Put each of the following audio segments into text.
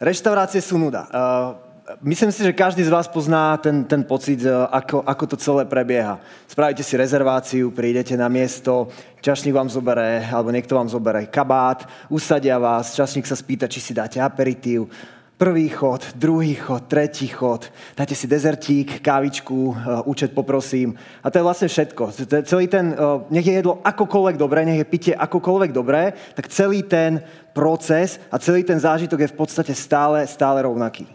Reštaurácie sú nuda. Uh, myslím si, že každý z vás pozná ten, ten pocit, uh, ako, ako to celé prebieha. Spravíte si rezerváciu, prídete na miesto, čašník vám zobere, alebo niekto vám zobere kabát, usadia vás, čašník sa spýta, či si dáte aperitív, Prvý chod, druhý chod, tretí chod, dáte si dezertík, kávičku, účet poprosím. A to je vlastne všetko. Celý ten, nech je jedlo akokoľvek dobré, nech je pitie akokoľvek dobré, tak celý ten proces a celý ten zážitok je v podstate stále, stále rovnaký.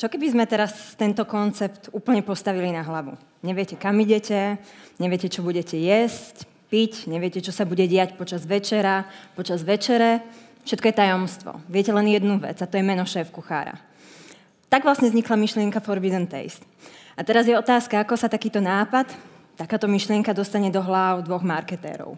Čo keby sme teraz tento koncept úplne postavili na hlavu? Neviete, kam idete, neviete, čo budete jesť, piť, neviete, čo sa bude diať počas večera, počas večere, Všetko je tajomstvo. Viete len jednu vec a to je meno šéf kuchára. Tak vlastne vznikla myšlienka Forbidden Taste. A teraz je otázka, ako sa takýto nápad, takáto myšlienka dostane do hlav dvoch marketérov.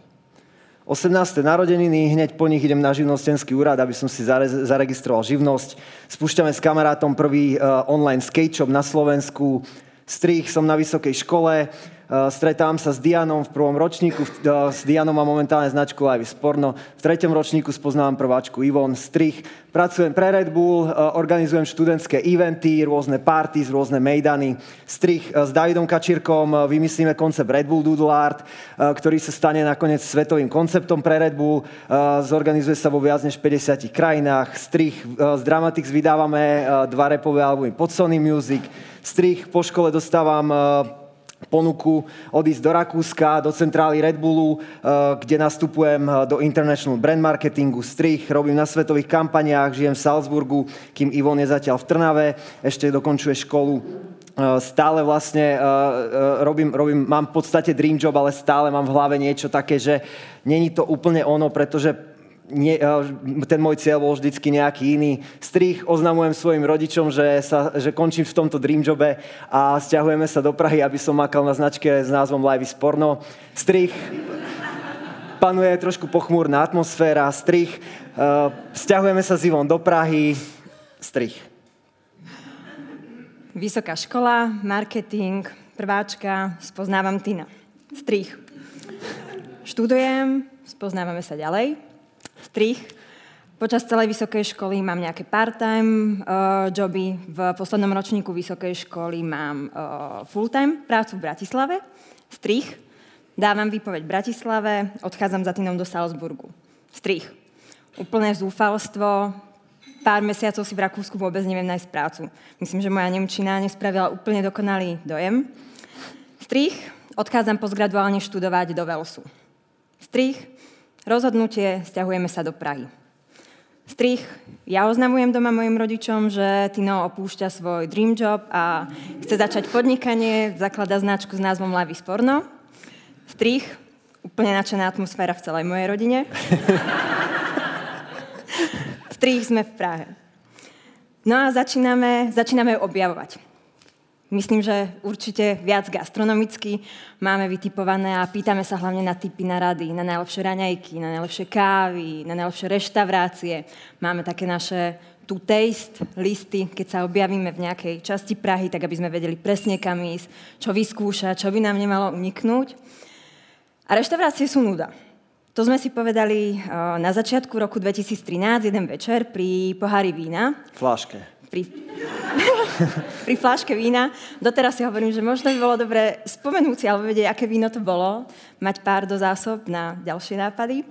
18. narodeniny, hneď po nich idem na živnostenský úrad, aby som si zaregistroval živnosť. Spúšťame s kamarátom prvý uh, online skate shop na Slovensku. Strich som na vysokej škole, Stretám sa s Dianom v prvom ročníku. Eh, s Dianom mám momentálne značku Live Sporno. V treťom ročníku spoznávam prváčku Ivon Strich. Pracujem pre Red Bull, eh, organizujem študentské eventy, rôzne parties, rôzne mejdany. Strich s Davidom Kačírkom vymyslíme koncept Red Bull Doodle Art, ktorý sa stane nakoniec svetovým konceptom pre Red Bull. Zorganizuje sa vo viac než 50 krajinách. Strich s Dramatics vydávame dva repové albumy pod Sony Music. Strich po škole dostávam ponuku odísť do Rakúska, do centrály Red Bullu, eh, kde nastupujem eh, do International Brand Marketingu, strich, robím na svetových kampaniách, žijem v Salzburgu, kým Ivon je zatiaľ v Trnave, ešte dokončuje školu. Eh, stále vlastne robím, robím, mám v podstate dream job, ale stále mám v hlave niečo také, že není to úplne ono, pretože nie, ten môj cieľ bol vždycky nejaký iný. Strich oznamujem svojim rodičom, že, sa, že končím v tomto dream jobe a stiahujeme sa do Prahy, aby som makal na značke s názvom Live is Porno. Strich panuje trošku pochmúrna atmosféra. Strich uh, stiahujeme sa s Ivom do Prahy. Strich. Vysoká škola, marketing, prváčka, spoznávam Tina. Strich. Študujem, spoznávame sa ďalej strich. Počas celej vysokej školy mám nejaké part-time uh, joby. V poslednom ročníku vysokej školy mám uh, full-time prácu v Bratislave. Strich. Dávam výpoveď v Bratislave, odchádzam za týnom do Salzburgu. Strich. Úplné zúfalstvo. Pár mesiacov si v Rakúsku vôbec neviem nájsť prácu. Myslím, že moja Nemčina nespravila úplne dokonalý dojem. Strich. Odchádzam postgraduálne študovať do Velsu. Strich Rozhodnutie, stiahujeme sa do Prahy. Strich, ja oznamujem doma mojim rodičom, že Tino opúšťa svoj dream job a chce začať podnikanie, zaklada značku s názvom Lavis Porno. Strich, úplne nadšená atmosféra v celej mojej rodine. Strich, sme v Prahe. No a začíname, začíname ju objavovať. Myslím, že určite viac gastronomicky máme vytipované a pýtame sa hlavne na typy na rady, na najlepšie raňajky, na najlepšie kávy, na najlepšie reštaurácie. Máme také naše to taste listy, keď sa objavíme v nejakej časti Prahy, tak aby sme vedeli presne kam ísť, čo vyskúšať, čo by nám nemalo uniknúť. A reštaurácie sú nuda. To sme si povedali na začiatku roku 2013, jeden večer, pri pohári vína. Fláške pri, pri fláške vína. Doteraz si hovorím, že možno by bolo dobre spomenúť si alebo vedieť, aké víno to bolo, mať pár do zásob na ďalšie nápady.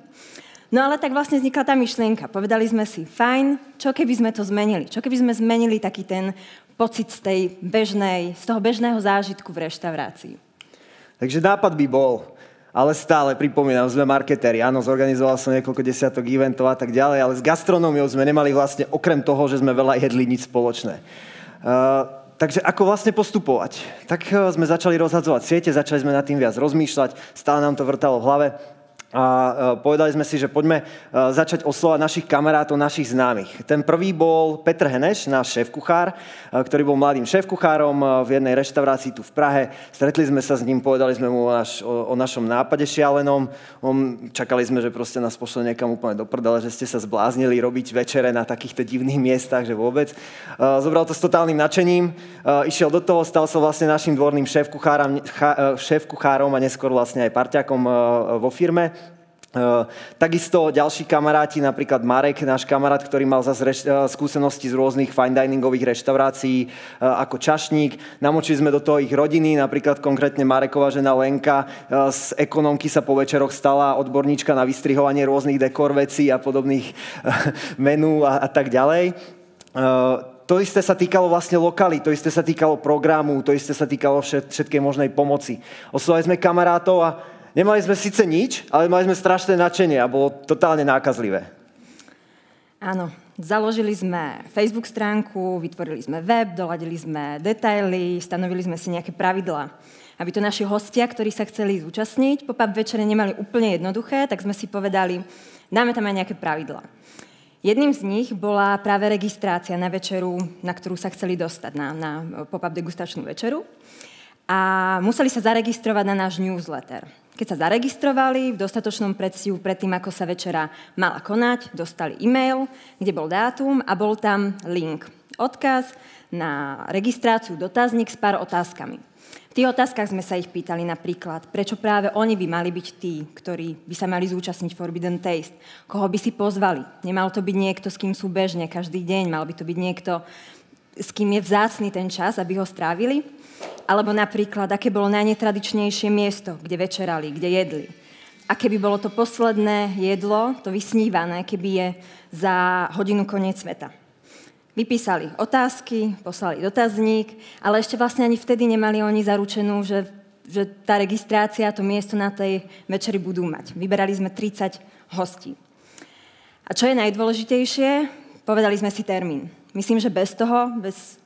No ale tak vlastne vznikla tá myšlienka. Povedali sme si, fajn, čo keby sme to zmenili? Čo keby sme zmenili taký ten pocit z tej bežnej, z toho bežného zážitku v reštaurácii? Takže nápad by bol, ale stále pripomínam, sme marketéri. Áno, zorganizoval som niekoľko desiatok eventov a tak ďalej, ale s gastronómiou sme nemali vlastne, okrem toho, že sme veľa jedli, nič spoločné. Uh, takže ako vlastne postupovať? Tak uh, sme začali rozhadzovať siete, začali sme nad tým viac rozmýšľať, stále nám to vrtalo v hlave a e, povedali sme si, že poďme e, začať oslovať našich kamarátov, našich známych. Ten prvý bol Petr Heneš, náš šéf-kuchár, e, ktorý bol mladým šéf-kuchárom v jednej reštaurácii tu v Prahe. Stretli sme sa s ním, povedali sme mu o, naš, o, o našom nápade šialenom. Čakali sme, že proste nás pošle niekam úplne do prdele, že ste sa zbláznili robiť večere na takýchto divných miestach, že vôbec. Zobral to s totálnym nadšením, išiel do toho, stal sa vlastne našim dvorným šéf-kuchárom a neskôr vlastne aj parťakom vo firme. Uh, takisto ďalší kamaráti, napríklad Marek, náš kamarát, ktorý mal zase reš- uh, skúsenosti z rôznych fine diningových reštaurácií uh, ako čašník. Namočili sme do toho ich rodiny, napríklad konkrétne Marekova žena Lenka z ekonomky sa po večeroch stala odborníčka na vystrihovanie rôznych dekor vecí a podobných menú a, a tak ďalej. To isté sa týkalo vlastne lokality, to isté sa týkalo programu, to isté sa týkalo všetkej možnej pomoci. Oslovali sme kamarátov a Nemali sme síce nič, ale mali sme strašné nadšenie a bolo totálne nákazlivé. Áno, založili sme Facebook stránku, vytvorili sme web, doladili sme detaily, stanovili sme si nejaké pravidlá. Aby to naši hostia, ktorí sa chceli zúčastniť, pop-up večere nemali úplne jednoduché, tak sme si povedali, dáme tam aj nejaké pravidlá. Jedným z nich bola práve registrácia na večeru, na ktorú sa chceli dostať, na, na pop-up degustačnú večeru. A museli sa zaregistrovať na náš newsletter. Keď sa zaregistrovali v dostatočnom predstihu predtým, ako sa večera mala konať, dostali e-mail, kde bol dátum a bol tam link. Odkaz na registráciu dotazník s pár otázkami. V tých otázkach sme sa ich pýtali napríklad, prečo práve oni by mali byť tí, ktorí by sa mali zúčastniť Forbidden Taste, koho by si pozvali. Nemal to byť niekto, s kým sú bežne každý deň, mal by to byť niekto, s kým je vzácný ten čas, aby ho strávili. Alebo napríklad, aké bolo najnetradičnejšie miesto, kde večerali, kde jedli. A keby bolo to posledné jedlo, to vysnívané, keby je za hodinu koniec sveta. Vypísali otázky, poslali dotazník, ale ešte vlastne ani vtedy nemali oni zaručenú, že, že tá registrácia, to miesto na tej večeri budú mať. Vyberali sme 30 hostí. A čo je najdôležitejšie, povedali sme si termín. Myslím, že bez toho, bez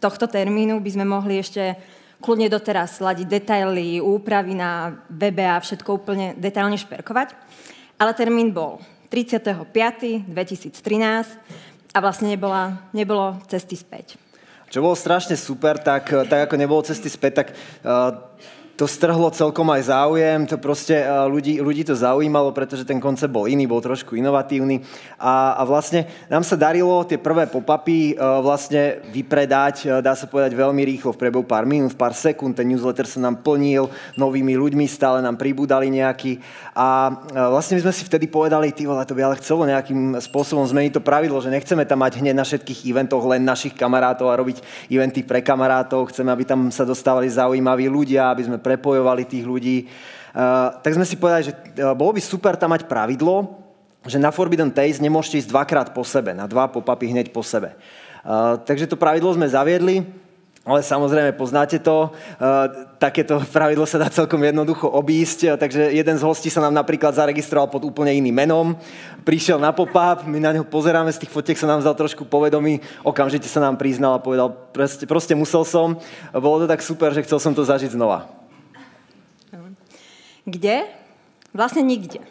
tohto termínu by sme mohli ešte kľudne doteraz sladiť detaily, úpravy na webe a všetko úplne detailne šperkovať. Ale termín bol 35. 2013 a vlastne nebola, nebolo cesty späť. Čo bolo strašne super, tak, tak ako nebolo cesty späť, tak uh, to strhlo celkom aj záujem, to proste e, ľudí, ľudí to zaujímalo, pretože ten koncept bol iný, bol trošku inovatívny. A, a vlastne nám sa darilo tie prvé pop-upy e, vlastne vypredať, e, dá sa povedať veľmi rýchlo, v priebehu pár minút, pár sekúnd, ten newsletter sa nám plnil novými ľuďmi, stále nám pribúdali nejakí. A vlastne my sme si vtedy povedali, ty vole, to by ale chcelo nejakým spôsobom zmeniť to pravidlo, že nechceme tam mať hneď na všetkých eventoch len našich kamarátov a robiť eventy pre kamarátov, chceme, aby tam sa dostávali zaujímaví ľudia, aby sme prepojovali tých ľudí. Uh, tak sme si povedali, že uh, bolo by super tam mať pravidlo, že na Forbidden Taste nemôžete ísť dvakrát po sebe, na dva pop-upy hneď po sebe. Uh, takže to pravidlo sme zaviedli, ale samozrejme poznáte to, takéto pravidlo sa dá celkom jednoducho obísť, takže jeden z hostí sa nám napríklad zaregistroval pod úplne iným menom, prišiel na pop-up, my na neho pozeráme, z tých fotiek sa nám vzal trošku povedomý, okamžite sa nám priznal a povedal, proste, proste musel som, bolo to tak super, že chcel som to zažiť znova. Kde? Vlastne nikde.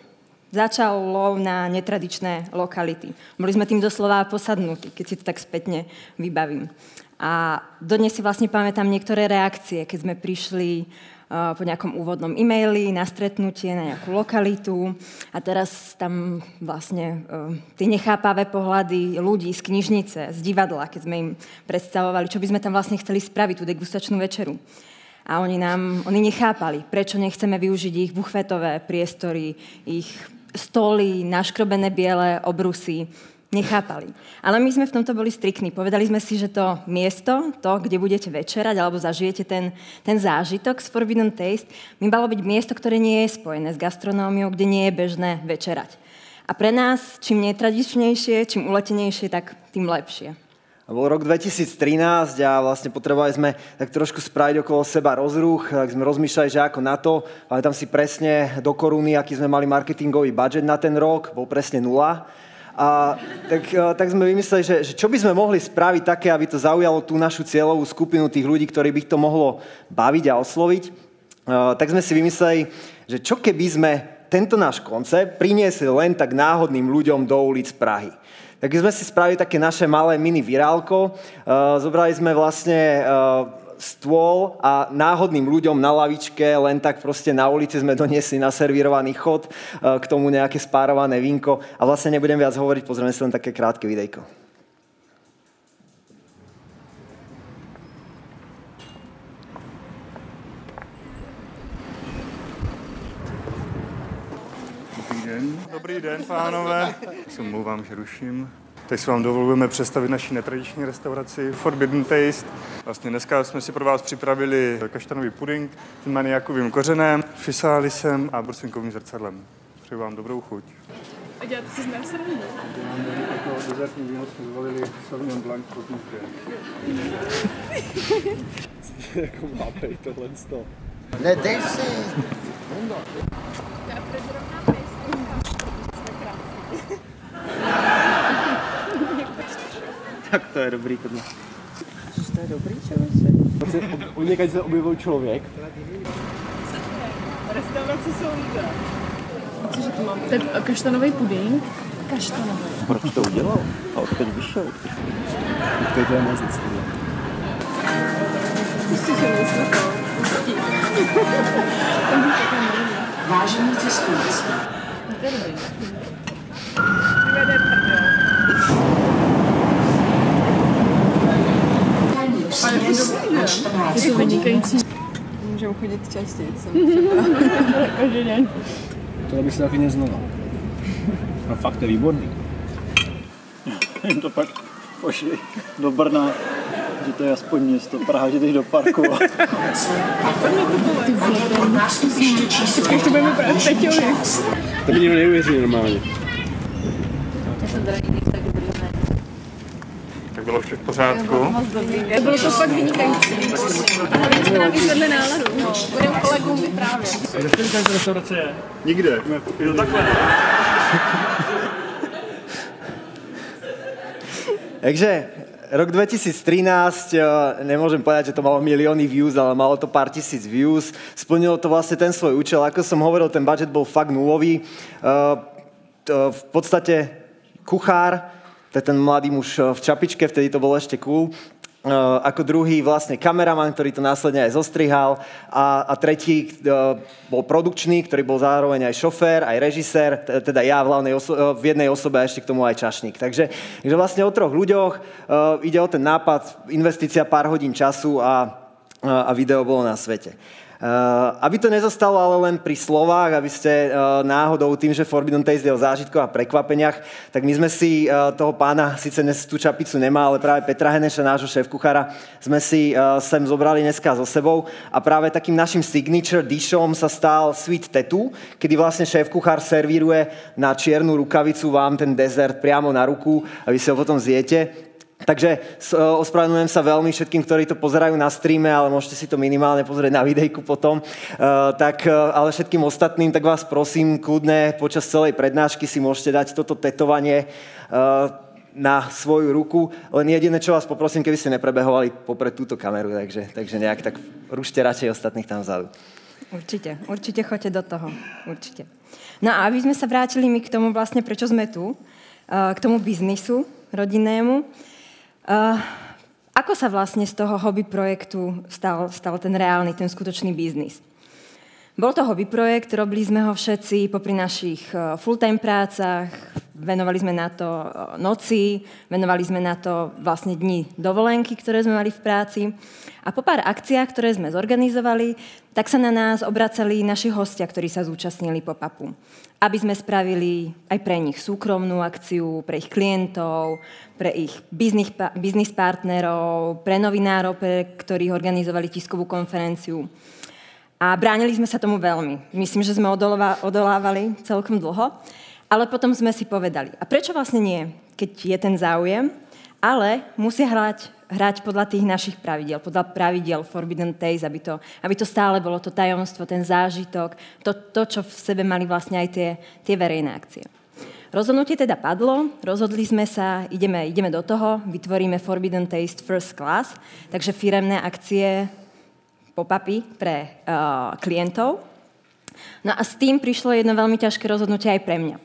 Začal lov na netradičné lokality. Boli sme tým doslova posadnutí, keď si to tak spätne vybavím. A dodnes si vlastne pamätám niektoré reakcie, keď sme prišli uh, po nejakom úvodnom e-maili na stretnutie, na nejakú lokalitu a teraz tam vlastne uh, tie nechápavé pohľady ľudí z knižnice, z divadla, keď sme im predstavovali, čo by sme tam vlastne chceli spraviť, tú degustačnú večeru a oni nám, oni nechápali, prečo nechceme využiť ich bufetové priestory, ich stoly, naškrobené biele obrusy, nechápali. Ale my sme v tomto boli striktní. Povedali sme si, že to miesto, to, kde budete večerať alebo zažijete ten, ten zážitok z Forbidden Taste, by malo byť miesto, ktoré nie je spojené s gastronómiou, kde nie je bežné večerať. A pre nás, čím netradičnejšie, čím uletenejšie, tak tým lepšie. Bol rok 2013 a vlastne potrebovali sme tak trošku spraviť okolo seba rozruch, tak sme rozmýšľali, že ako na to, ale tam si presne do koruny, aký sme mali marketingový budget na ten rok, bol presne nula. A tak, e, tak sme vymysleli, že, že čo by sme mohli spraviť také, aby to zaujalo tú našu cieľovú skupinu tých ľudí, ktorí by to mohlo baviť a osloviť. Uh, tak sme si vymysleli, že čo keby sme tento náš koncept priniesli len tak náhodným ľuďom do ulic Prahy tak sme si spravili také naše malé mini virálko. Uh, zobrali sme vlastne uh, stôl a náhodným ľuďom na lavičke, len tak proste na ulici sme doniesli naservírovaný chod, uh, k tomu nejaké spárované vínko a vlastne nebudem viac hovoriť, pozrieme si len také krátke videjko. Dobrý den, pánové. Se mluvám, že ruším. Teď si vám dovolujeme představit naši netradiční restauraci Forbidden Taste. Vlastně dneska jsme si pro vás připravili kaštanový puding s maniakovým kořenem, fisálysem a brsinkovým zrcadlem. Přeju vám dobrou chuť. A děláte si z nás srandu? Jako dezertní víno jsme zvolili Sauvignon Blanc jako mápej tohle sto. Nedej si! Já prezrovna pejsku. Tak to je dobrý tohle. To je dobrý člověče. Uněkaď se objevil člověk. Restaurace jsou lidé. Cože tu mám? Ten kaštanový puding. Kaštanový. Proč to udělal? A odkud vyšel? To je to mazec. to. Vážení cestující, To je dobrý. Vyvede prdel. detailní příjezd na 14 Je to vynikající. Můžeme chodit častěji třeba. Každý den. Tohle bych si taky neznala. No fakt je výborný. Jen to pak pošli do Brna, že to je aspoň město. Praha, že jdeš do parku. nástupiště číslo Ještě budeme brát Peťovi. to nikdo neuvěří normálně. Tak bylo vše v pořádku. Bylo to fakt vynikající. Hlavně jste nám vyzvedli náladu. Budeme kolegům vyprávět. restaurace je? Nikde. Jo, takhle. Takže rok 2013, eh, nemôžem povedať, že to malo milióny views, ale malo to pár tisíc views. Splnilo to vlastne ten svoj účel. Ako som hovoril, ten budget bol fakt nulový. Eh, to V podstate kuchár, to je ten mladý muž eh, v čapičke, vtedy to bolo ešte cool. Eh, Ako druhý vlastne kameraman, ktorý to následne aj zostrihal. A, a tretí eh, bol produkčný, ktorý bol zároveň aj šofér, aj režisér, teda ja v, oso- v jednej osobe a ešte k tomu aj čašník. Takže, takže vlastne o troch ľuďoch ide o ten nápad, investícia pár hodín času a, a video bolo na svete. Uh, aby to nezostalo ale len pri slovách, aby ste uh, náhodou tým, že Forbidden Taste je o zážitkoch a prekvapeniach, tak my sme si uh, toho pána, síce dnes tú čapicu nemá, ale práve Petra Heneša, nášho šéf-kuchára, sme si sem zobrali dneska so sebou a práve takým našim signature dishom sa stal Sweet Tattoo, kedy vlastne šéf-kuchár servíruje na čiernu rukavicu vám ten dezert priamo na ruku a vy si ho potom zjete. Takže e, ospravedlňujem sa veľmi všetkým, ktorí to pozerajú na streame, ale môžete si to minimálne pozrieť na videjku potom. Uh, tak, uh, ale všetkým ostatným, tak vás prosím, kľudne počas celej prednášky si môžete dať toto tetovanie na svoju ruku. Len jediné, čo vás poprosím, keby ste neprebehovali popred túto kameru, takže, takže nejak tak rušte radšej ostatných tam vzadu. Určite, určite choďte do toho, určite. No a aby sme sa vrátili my k tomu vlastne, prečo sme tu, k tomu biznisu rodinnému. Eh, Ako sa vlastne z toho hobby projektu stal, stal ten reálny, ten skutočný biznis? Bol to hobby projekt, robili sme ho všetci popri našich eh, full-time prácach, venovali sme na to eh, noci, venovali sme na to vlastne dni dovolenky, ktoré sme mali v práci. A po pár akciách, ktoré sme zorganizovali, tak sa na nás obracali naši hostia, ktorí sa zúčastnili pop-upu. Aby sme spravili aj pre nich súkromnú akciu, pre ich klientov, pre ich biznis, biznis partnerov, pre novinárov, pre ktorých organizovali tiskovú konferenciu. A bránili sme sa tomu veľmi. Myslím, že sme odolávali celkom dlho. Ale potom sme si povedali, a prečo vlastne nie, keď je ten záujem, ale musia hrať, hrať podľa tých našich pravidel, podľa pravidel Forbidden Taste, aby to, aby to stále bolo to tajomstvo, ten zážitok, to, to čo v sebe mali vlastne aj tie, tie verejné akcie. Rozhodnutie teda padlo, rozhodli sme sa, ideme, ideme do toho, vytvoríme Forbidden Taste First Class, takže firemné akcie pop-upy pre uh, klientov. No a s tým prišlo jedno veľmi ťažké rozhodnutie aj pre mňa.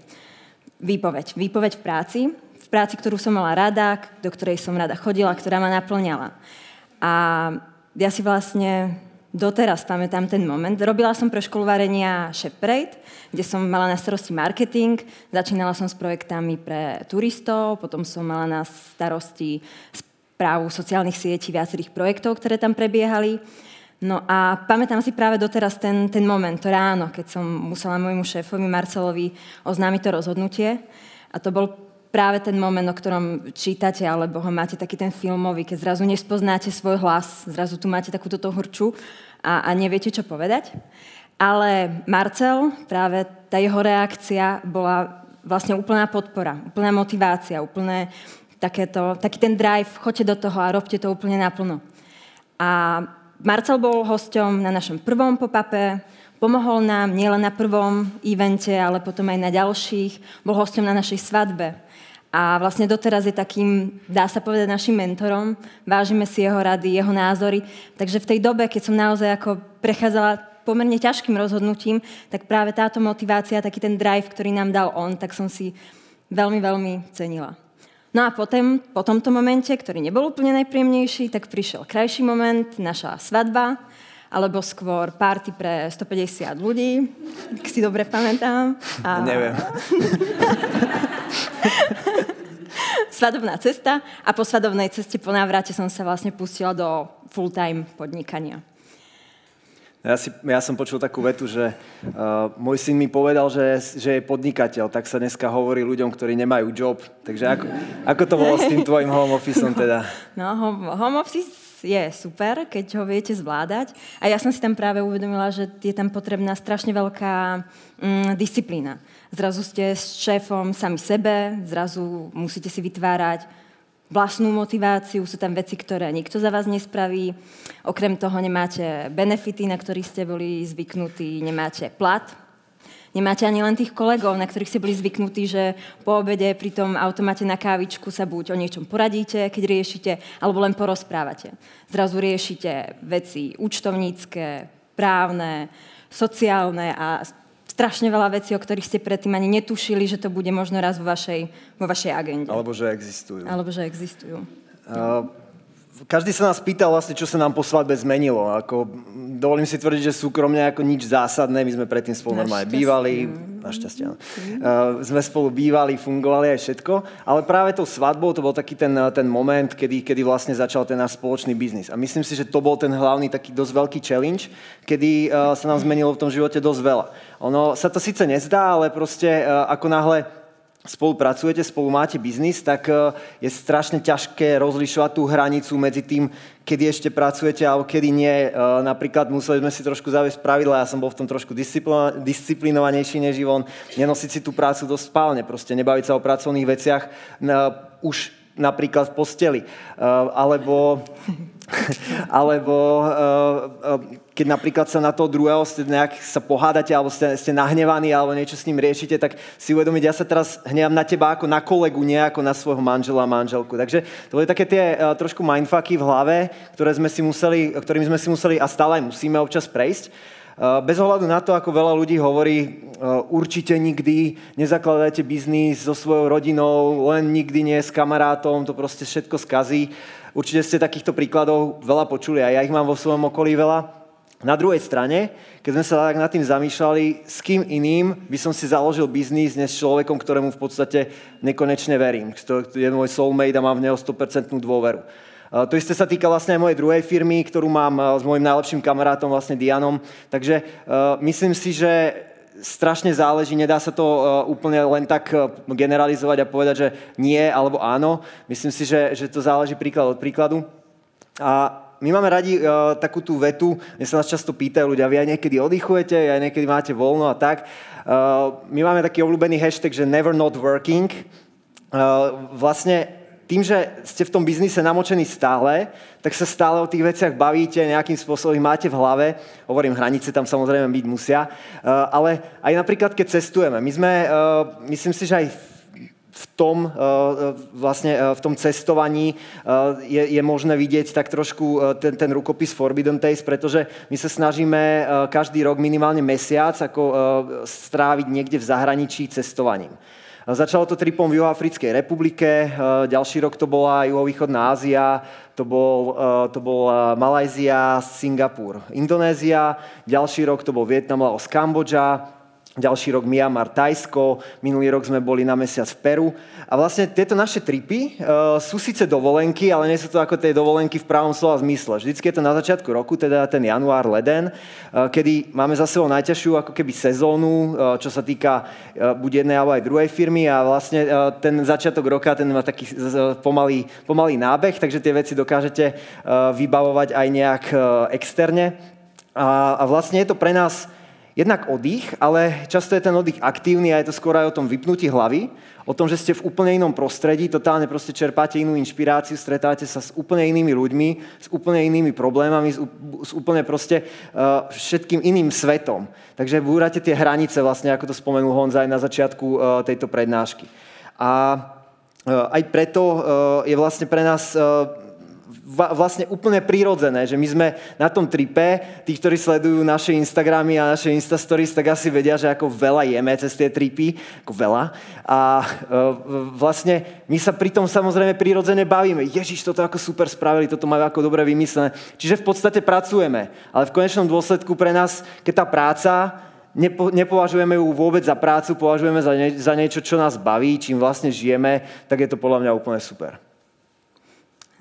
Výpoveď. Výpoveď v práci. V práci, ktorú som mala rada, do ktorej som rada chodila, ktorá ma naplňala. A ja si vlastne doteraz pamätám ten moment. Robila som pre školu varenia Chef Parade, kde som mala na starosti marketing. Začínala som s projektami pre turistov, potom som mala na starosti správu sociálnych sietí viacerých projektov, ktoré tam prebiehali. No a pamätám si práve doteraz ten, ten moment, to ráno, keď som musela môjmu šéfovi Marcelovi oznámiť to rozhodnutie. A to bol práve ten moment, o ktorom čítate, alebo ho máte taký ten filmový, keď zrazu nespoznáte svoj hlas, zrazu tu máte takúto hrču a, a neviete, čo povedať. Ale Marcel, práve tá jeho reakcia bola vlastne úplná podpora, úplná motivácia, úplné takéto, taký ten drive, choďte do toho a robte to úplne naplno. A Marcel bol hosťom na našom prvom pop-upe, pomohol nám nielen na prvom evente, ale potom aj na ďalších, bol hosťom na našej svadbe. A vlastne doteraz je takým, dá sa povedať, našim mentorom. Vážime si jeho rady, jeho názory. Takže v tej dobe, keď som naozaj ako prechádzala pomerne ťažkým rozhodnutím, tak práve táto motivácia, taký ten drive, ktorý nám dal on, tak som si veľmi, veľmi cenila. No a potom, po tomto momente, ktorý nebol úplne najpríjemnejší, tak prišiel krajší moment, naša svadba, alebo skôr party pre 150 ľudí, ak si dobre pamätám. A... Neviem. svadobná cesta a po svadobnej ceste po návrate som sa vlastne pustila do full-time podnikania. Ja, si, ja som počul takú vetu, že uh, môj syn mi povedal, že, že je podnikateľ, tak sa dneska hovorí ľuďom, ktorí nemajú job. Takže ako, ako to bolo s tým tvojim home officeom teda? No, home office je super, keď ho viete zvládať. A ja som si tam práve uvedomila, že je tam potrebná strašne veľká mm, disciplína. Zrazu ste s šéfom sami sebe, zrazu musíte si vytvárať vlastnú motiváciu, sú tam veci, ktoré nikto za vás nespraví. Okrem toho nemáte benefity, na ktorých ste boli zvyknutí, nemáte plat, nemáte ani len tých kolegov, na ktorých ste boli zvyknutí, že po obede pri tom automate na kávičku sa buď o niečom poradíte, keď riešite, alebo len porozprávate. Zrazu riešite veci účtovnícke, právne, sociálne a strašne veľa vecí, o ktorých ste predtým ani netušili, že to bude možno raz vo vašej, vo vašej agende. Alebo že existujú. Alebo že existujú. Uh, každý sa nás pýtal vlastne, čo sa nám po svadbe zmenilo. Ako, dovolím si tvrdiť, že súkromne ako nič zásadné. My sme predtým spolu normálne bývali. Našťastie. Uh, sme spolu bývali, fungovali aj všetko. Ale práve tou svadbou to bol taký ten, ten moment, kedy, kedy vlastne začal ten náš spoločný biznis. A myslím si, že to bol ten hlavný taký dosť veľký challenge, kedy uh, sa nám zmenilo v tom živote dosť veľa. Ono sa to síce nezdá, ale proste uh, ako náhle spolupracujete, spolu máte biznis, tak uh, je strašne ťažké rozlišovať tú hranicu medzi tým, kedy ešte pracujete alebo kedy nie. Uh, napríklad museli sme si trošku zaviesť pravidla, ja som bol v tom trošku disciplinovanejší než on, nenosiť si tú prácu do spálne, proste nebaviť sa o pracovných veciach už napríklad v posteli. alebo alebo uh, keď napríklad sa na toho druhého ste nejak sa pohádate, alebo ste, ste nahnevaní, alebo niečo s ním riešite, tak si uvedomiť, ja sa teraz hnevam na teba ako na kolegu, nie ako na svojho manžela a manželku. Takže to boli také tie uh, trošku mindfucky v hlave, ktoré sme si museli, ktorými sme si museli a stále musíme občas prejsť. Bez ohľadu na to, ako veľa ľudí hovorí, určite nikdy nezakladajte biznis so svojou rodinou, len nikdy nie s kamarátom, to proste všetko skazí. Určite ste takýchto príkladov veľa počuli a ja ich mám vo svojom okolí veľa. Na druhej strane, keď sme sa tak nad tým zamýšľali, s kým iným by som si založil biznis s človekom, ktorému v podstate nekonečne verím. To je môj soulmate a mám v neho 100% dôveru. To isté sa týka vlastne aj mojej druhej firmy, ktorú mám s mojim najlepším kamarátom, vlastne Dianom. Takže uh, myslím si, že strašne záleží, nedá sa to uh, úplne len tak uh, generalizovať a povedať, že nie alebo áno. Myslím si, že, že to záleží príklad od príkladu. A my máme radi uh, takú tú vetu, mne sa nás často pýtajú ľudia, vy aj niekedy oddychujete, aj niekedy máte voľno a tak. Uh, my máme taký obľúbený hashtag, že never not working. Uh, vlastne tým, že ste v tom biznise namočení stále, tak sa stále o tých veciach bavíte, nejakým spôsobom ich máte v hlave. Hovorím, hranice tam samozrejme byť musia. Eh, ale aj napríklad, keď cestujeme. My sme, eh, myslím si, že aj v tom, eh, vlastne v tom cestovaní je, je možné vidieť tak trošku ten, ten rukopis Forbidden Taste, pretože my sa snažíme každý rok minimálne mesiac ako stráviť niekde v zahraničí cestovaním. Začalo to tripom v Juhoafrickej republike, ďalší rok to bola Juhovýchodná Ázia, to bol, to bol Malajzia, Singapur, Indonézia, ďalší rok to bol Vietnam, Laos, Kambodža, ďalší rok Myanmar, Tajsko, minulý rok sme boli na mesiac v Peru. A vlastne tieto naše tripy uh, sú síce dovolenky, ale nie sú to ako tie dovolenky v pravom slova zmysle. Vždycky je to na začiatku roku, teda ten január, leden, uh, kedy máme za sebou najťažšiu ako keby sezónu, uh, čo sa týka uh, buď jednej alebo aj druhej firmy a vlastne uh, ten začiatok roka, ten má taký uh, pomalý, pomalý nábeh, takže tie veci dokážete uh, vybavovať aj nejak uh, externe. A, a vlastne je to pre nás jednak oddych, ale často je ten oddych aktívny a je to skôr aj o tom vypnutí hlavy, o tom, že ste v úplne inom prostredí, totálne proste čerpáte inú inšpiráciu, stretáte sa s úplne inými ľuďmi, s úplne inými problémami, s, úplne proste uh, všetkým iným svetom. Takže búrate tie hranice, vlastne, ako to spomenul Honza aj na začiatku uh, tejto prednášky. A uh, aj preto uh, je vlastne pre nás uh, vlastne úplne prirodzené, že my sme na tom tripe, tí, ktorí sledujú naše Instagramy a naše Instastories, tak asi vedia, že ako veľa jeme cez tie tripy, ako veľa. A e, vlastne my sa pri tom samozrejme prirodzene bavíme. Ježiš, toto ako super spravili, toto majú ako dobre vymyslené. Čiže v podstate pracujeme, ale v konečnom dôsledku pre nás, keď tá práca nepo, nepovažujeme ju vôbec za prácu, považujeme za, nie, za niečo, čo nás baví, čím vlastne žijeme, tak je to podľa mňa úplne super.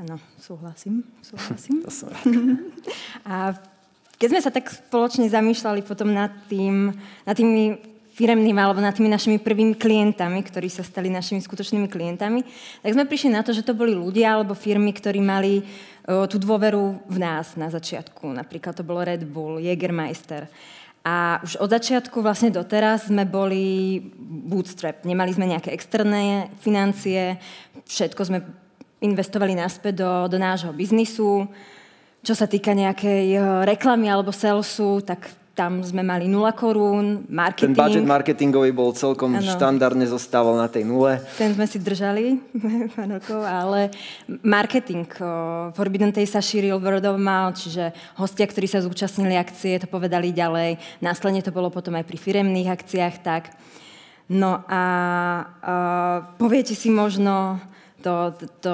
Áno, súhlasím. súhlasím. to som A keď sme sa tak spoločne zamýšľali potom nad, tým, nad tými firemnými alebo nad tými našimi prvými klientami, ktorí sa stali našimi skutočnými klientami, tak sme prišli na to, že to boli ľudia alebo firmy, ktorí mali o, tú dôveru v nás na začiatku. Napríklad to bolo Red Bull, Jägermeister. A už od začiatku vlastne doteraz sme boli bootstrap. Nemali sme nejaké externé financie, všetko sme investovali naspäť do, do nášho biznisu. Čo sa týka nejakej eh, reklamy alebo salesu, tak tam sme mali 0 korún, marketing. Ten budget marketingový bol celkom ano. štandardne zostával na tej nule. Ten sme si držali rokov, ale marketing. Forbidden Taste sa šíril word of mouth, čiže hostia, ktorí sa zúčastnili akcie, to povedali ďalej. Následne to bolo potom aj pri firemných akciách tak. No a uh, poviete si možno, to, to, to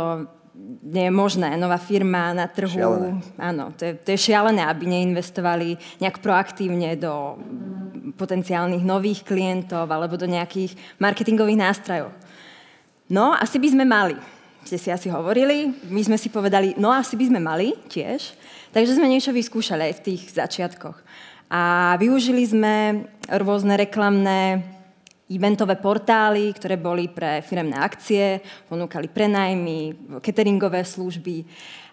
nie je možné. Nová firma na trhu, šialené. áno, to je, to je šialené, aby neinvestovali nejak proaktívne do potenciálnych nových klientov alebo do nejakých marketingových nástrojov. No, asi by sme mali. Ste si asi hovorili, my sme si povedali, no asi by sme mali tiež, takže sme niečo vyskúšali aj v tých začiatkoch. A využili sme rôzne reklamné eventové portály, ktoré boli pre firemné akcie, ponúkali prenajmy, cateringové služby,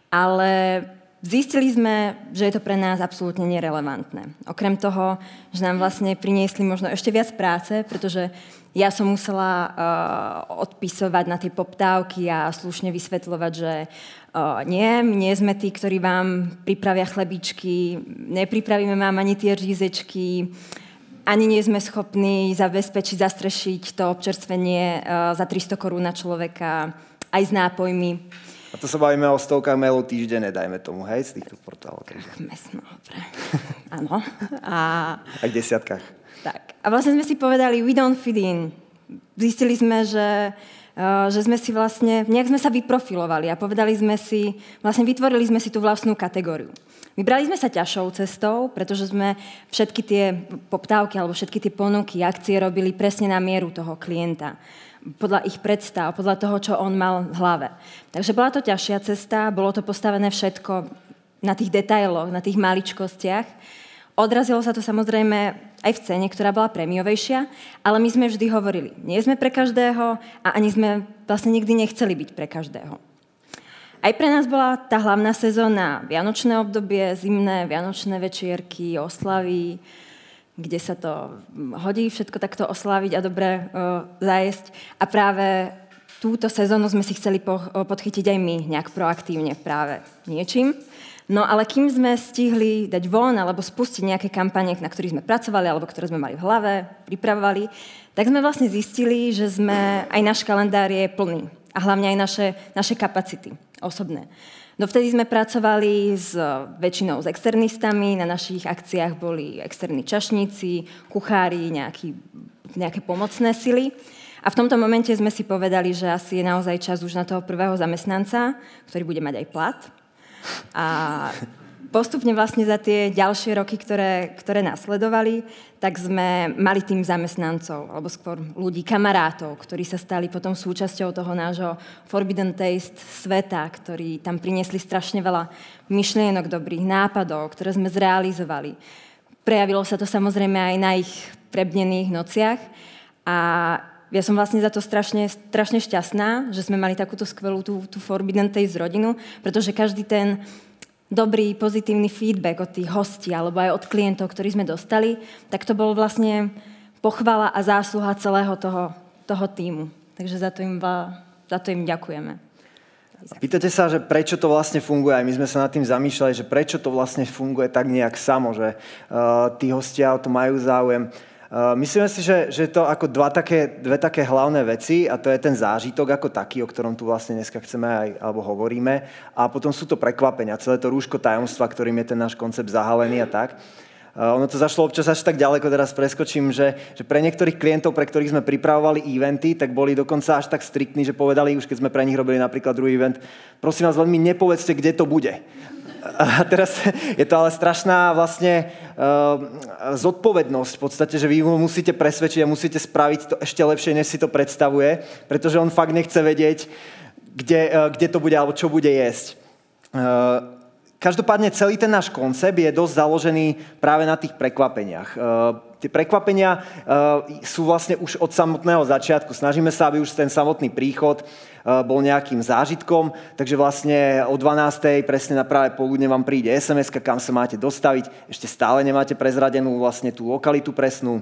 ale zistili sme, že je to pre nás absolútne nerelevantné. Okrem toho, že nám vlastne priniesli možno ešte viac práce, pretože ja som musela uh, odpisovať na tie poptávky a slušne vysvetľovať, že uh, nie, nie sme tí, ktorí vám pripravia chlebičky, nepripravíme vám ani tie řízečky, ani nie sme schopní zabezpečiť, zastrešiť to občerstvenie uh, za 300 korún na človeka, aj s nápojmi. A to sa bavíme o stovkách mailov týždenne, dajme tomu, hej, z týchto portálov. Takže. Mesno, dobre. Áno. A... Aj v desiatkách. Tak. A vlastne sme si povedali, we don't fit in. Zistili sme, že uh, že sme si vlastne, nejak sme sa vyprofilovali a povedali sme si, vlastne vytvorili sme si tú vlastnú kategóriu. Vybrali sme sa ťažšou cestou, pretože sme všetky tie poptávky alebo všetky tie ponuky, akcie robili presne na mieru toho klienta podľa ich predstav, podľa toho, čo on mal v hlave. Takže bola to ťažšia cesta, bolo to postavené všetko na tých detailoch, na tých maličkostiach. Odrazilo sa to samozrejme aj v cene, ktorá bola prémiovejšia, ale my sme vždy hovorili, nie sme pre každého a ani sme vlastne nikdy nechceli byť pre každého. Aj pre nás bola tá hlavná sezóna Vianočné obdobie, zimné Vianočné večierky, oslavy, kde sa to hodí všetko takto oslaviť a dobre uh, zajesť. A práve túto sezónu sme si chceli po, uh, podchytiť aj my nejak proaktívne práve niečím. No ale kým sme stihli dať von alebo spustiť nejaké kampane, na ktorých sme pracovali alebo ktoré sme mali v hlave, pripravovali, tak sme vlastne zistili, že sme, aj náš kalendár je plný. A hlavne aj naše, naše kapacity osobné. Dovtedy sme pracovali s väčšinou s externistami, na našich akciách boli externí čašníci, kuchári, nejaký, nejaké pomocné sily. A v tomto momente sme si povedali, že asi je naozaj čas už na toho prvého zamestnanca, ktorý bude mať aj plat. A postupne vlastne za tie ďalšie roky, ktoré, ktoré nasledovali, tak sme mali tým zamestnancov, alebo skôr ľudí, kamarátov, ktorí sa stali potom súčasťou toho nášho Forbidden Taste sveta, ktorí tam priniesli strašne veľa myšlienok, dobrých nápadov, ktoré sme zrealizovali. Prejavilo sa to samozrejme aj na ich prebnených nociach a ja som vlastne za to strašne, strašne šťastná, že sme mali takúto skvelú tú, tú Forbidden Taste rodinu, pretože každý ten dobrý, pozitívny feedback od tých hostí alebo aj od klientov, ktorí sme dostali, tak to bol vlastne pochvala a zásluha celého toho, toho týmu. Takže za to im, za to im ďakujeme. Pýtate sa, že prečo to vlastne funguje. Aj my sme sa nad tým zamýšľali, že prečo to vlastne funguje tak nejak samo, že uh, tí hostia o to majú záujem. Uh, myslíme si, že, že to ako dva také, dve také hlavné veci a to je ten zážitok ako taký, o ktorom tu vlastne dneska chceme aj, alebo hovoríme a potom sú to prekvapenia, celé to rúško tajomstva, ktorým je ten náš koncept zahalený a tak. Uh, ono to zašlo občas až tak ďaleko, teraz preskočím, že, že pre niektorých klientov, pre ktorých sme pripravovali eventy, tak boli dokonca až tak striktní, že povedali, už keď sme pre nich robili napríklad druhý event, prosím vás, veľmi nepovedzte, kde to bude. A teraz je to ale strašná vlastne uh, zodpovednosť v podstate, že vy ho musíte presvedčiť a musíte spraviť to ešte lepšie, než si to predstavuje, pretože on fakt nechce vedieť, kde, uh, kde to bude alebo čo bude jesť. Uh, Každopádne celý ten náš koncept je dosť založený práve na tých prekvapeniach. Tie prekvapenia sú vlastne už od samotného začiatku. Snažíme sa, aby už ten samotný príchod bol nejakým zážitkom, takže vlastne o 12. presne na práve poludne vám príde sms kam sa máte dostaviť. Ešte stále nemáte prezradenú vlastne tú lokalitu presnú,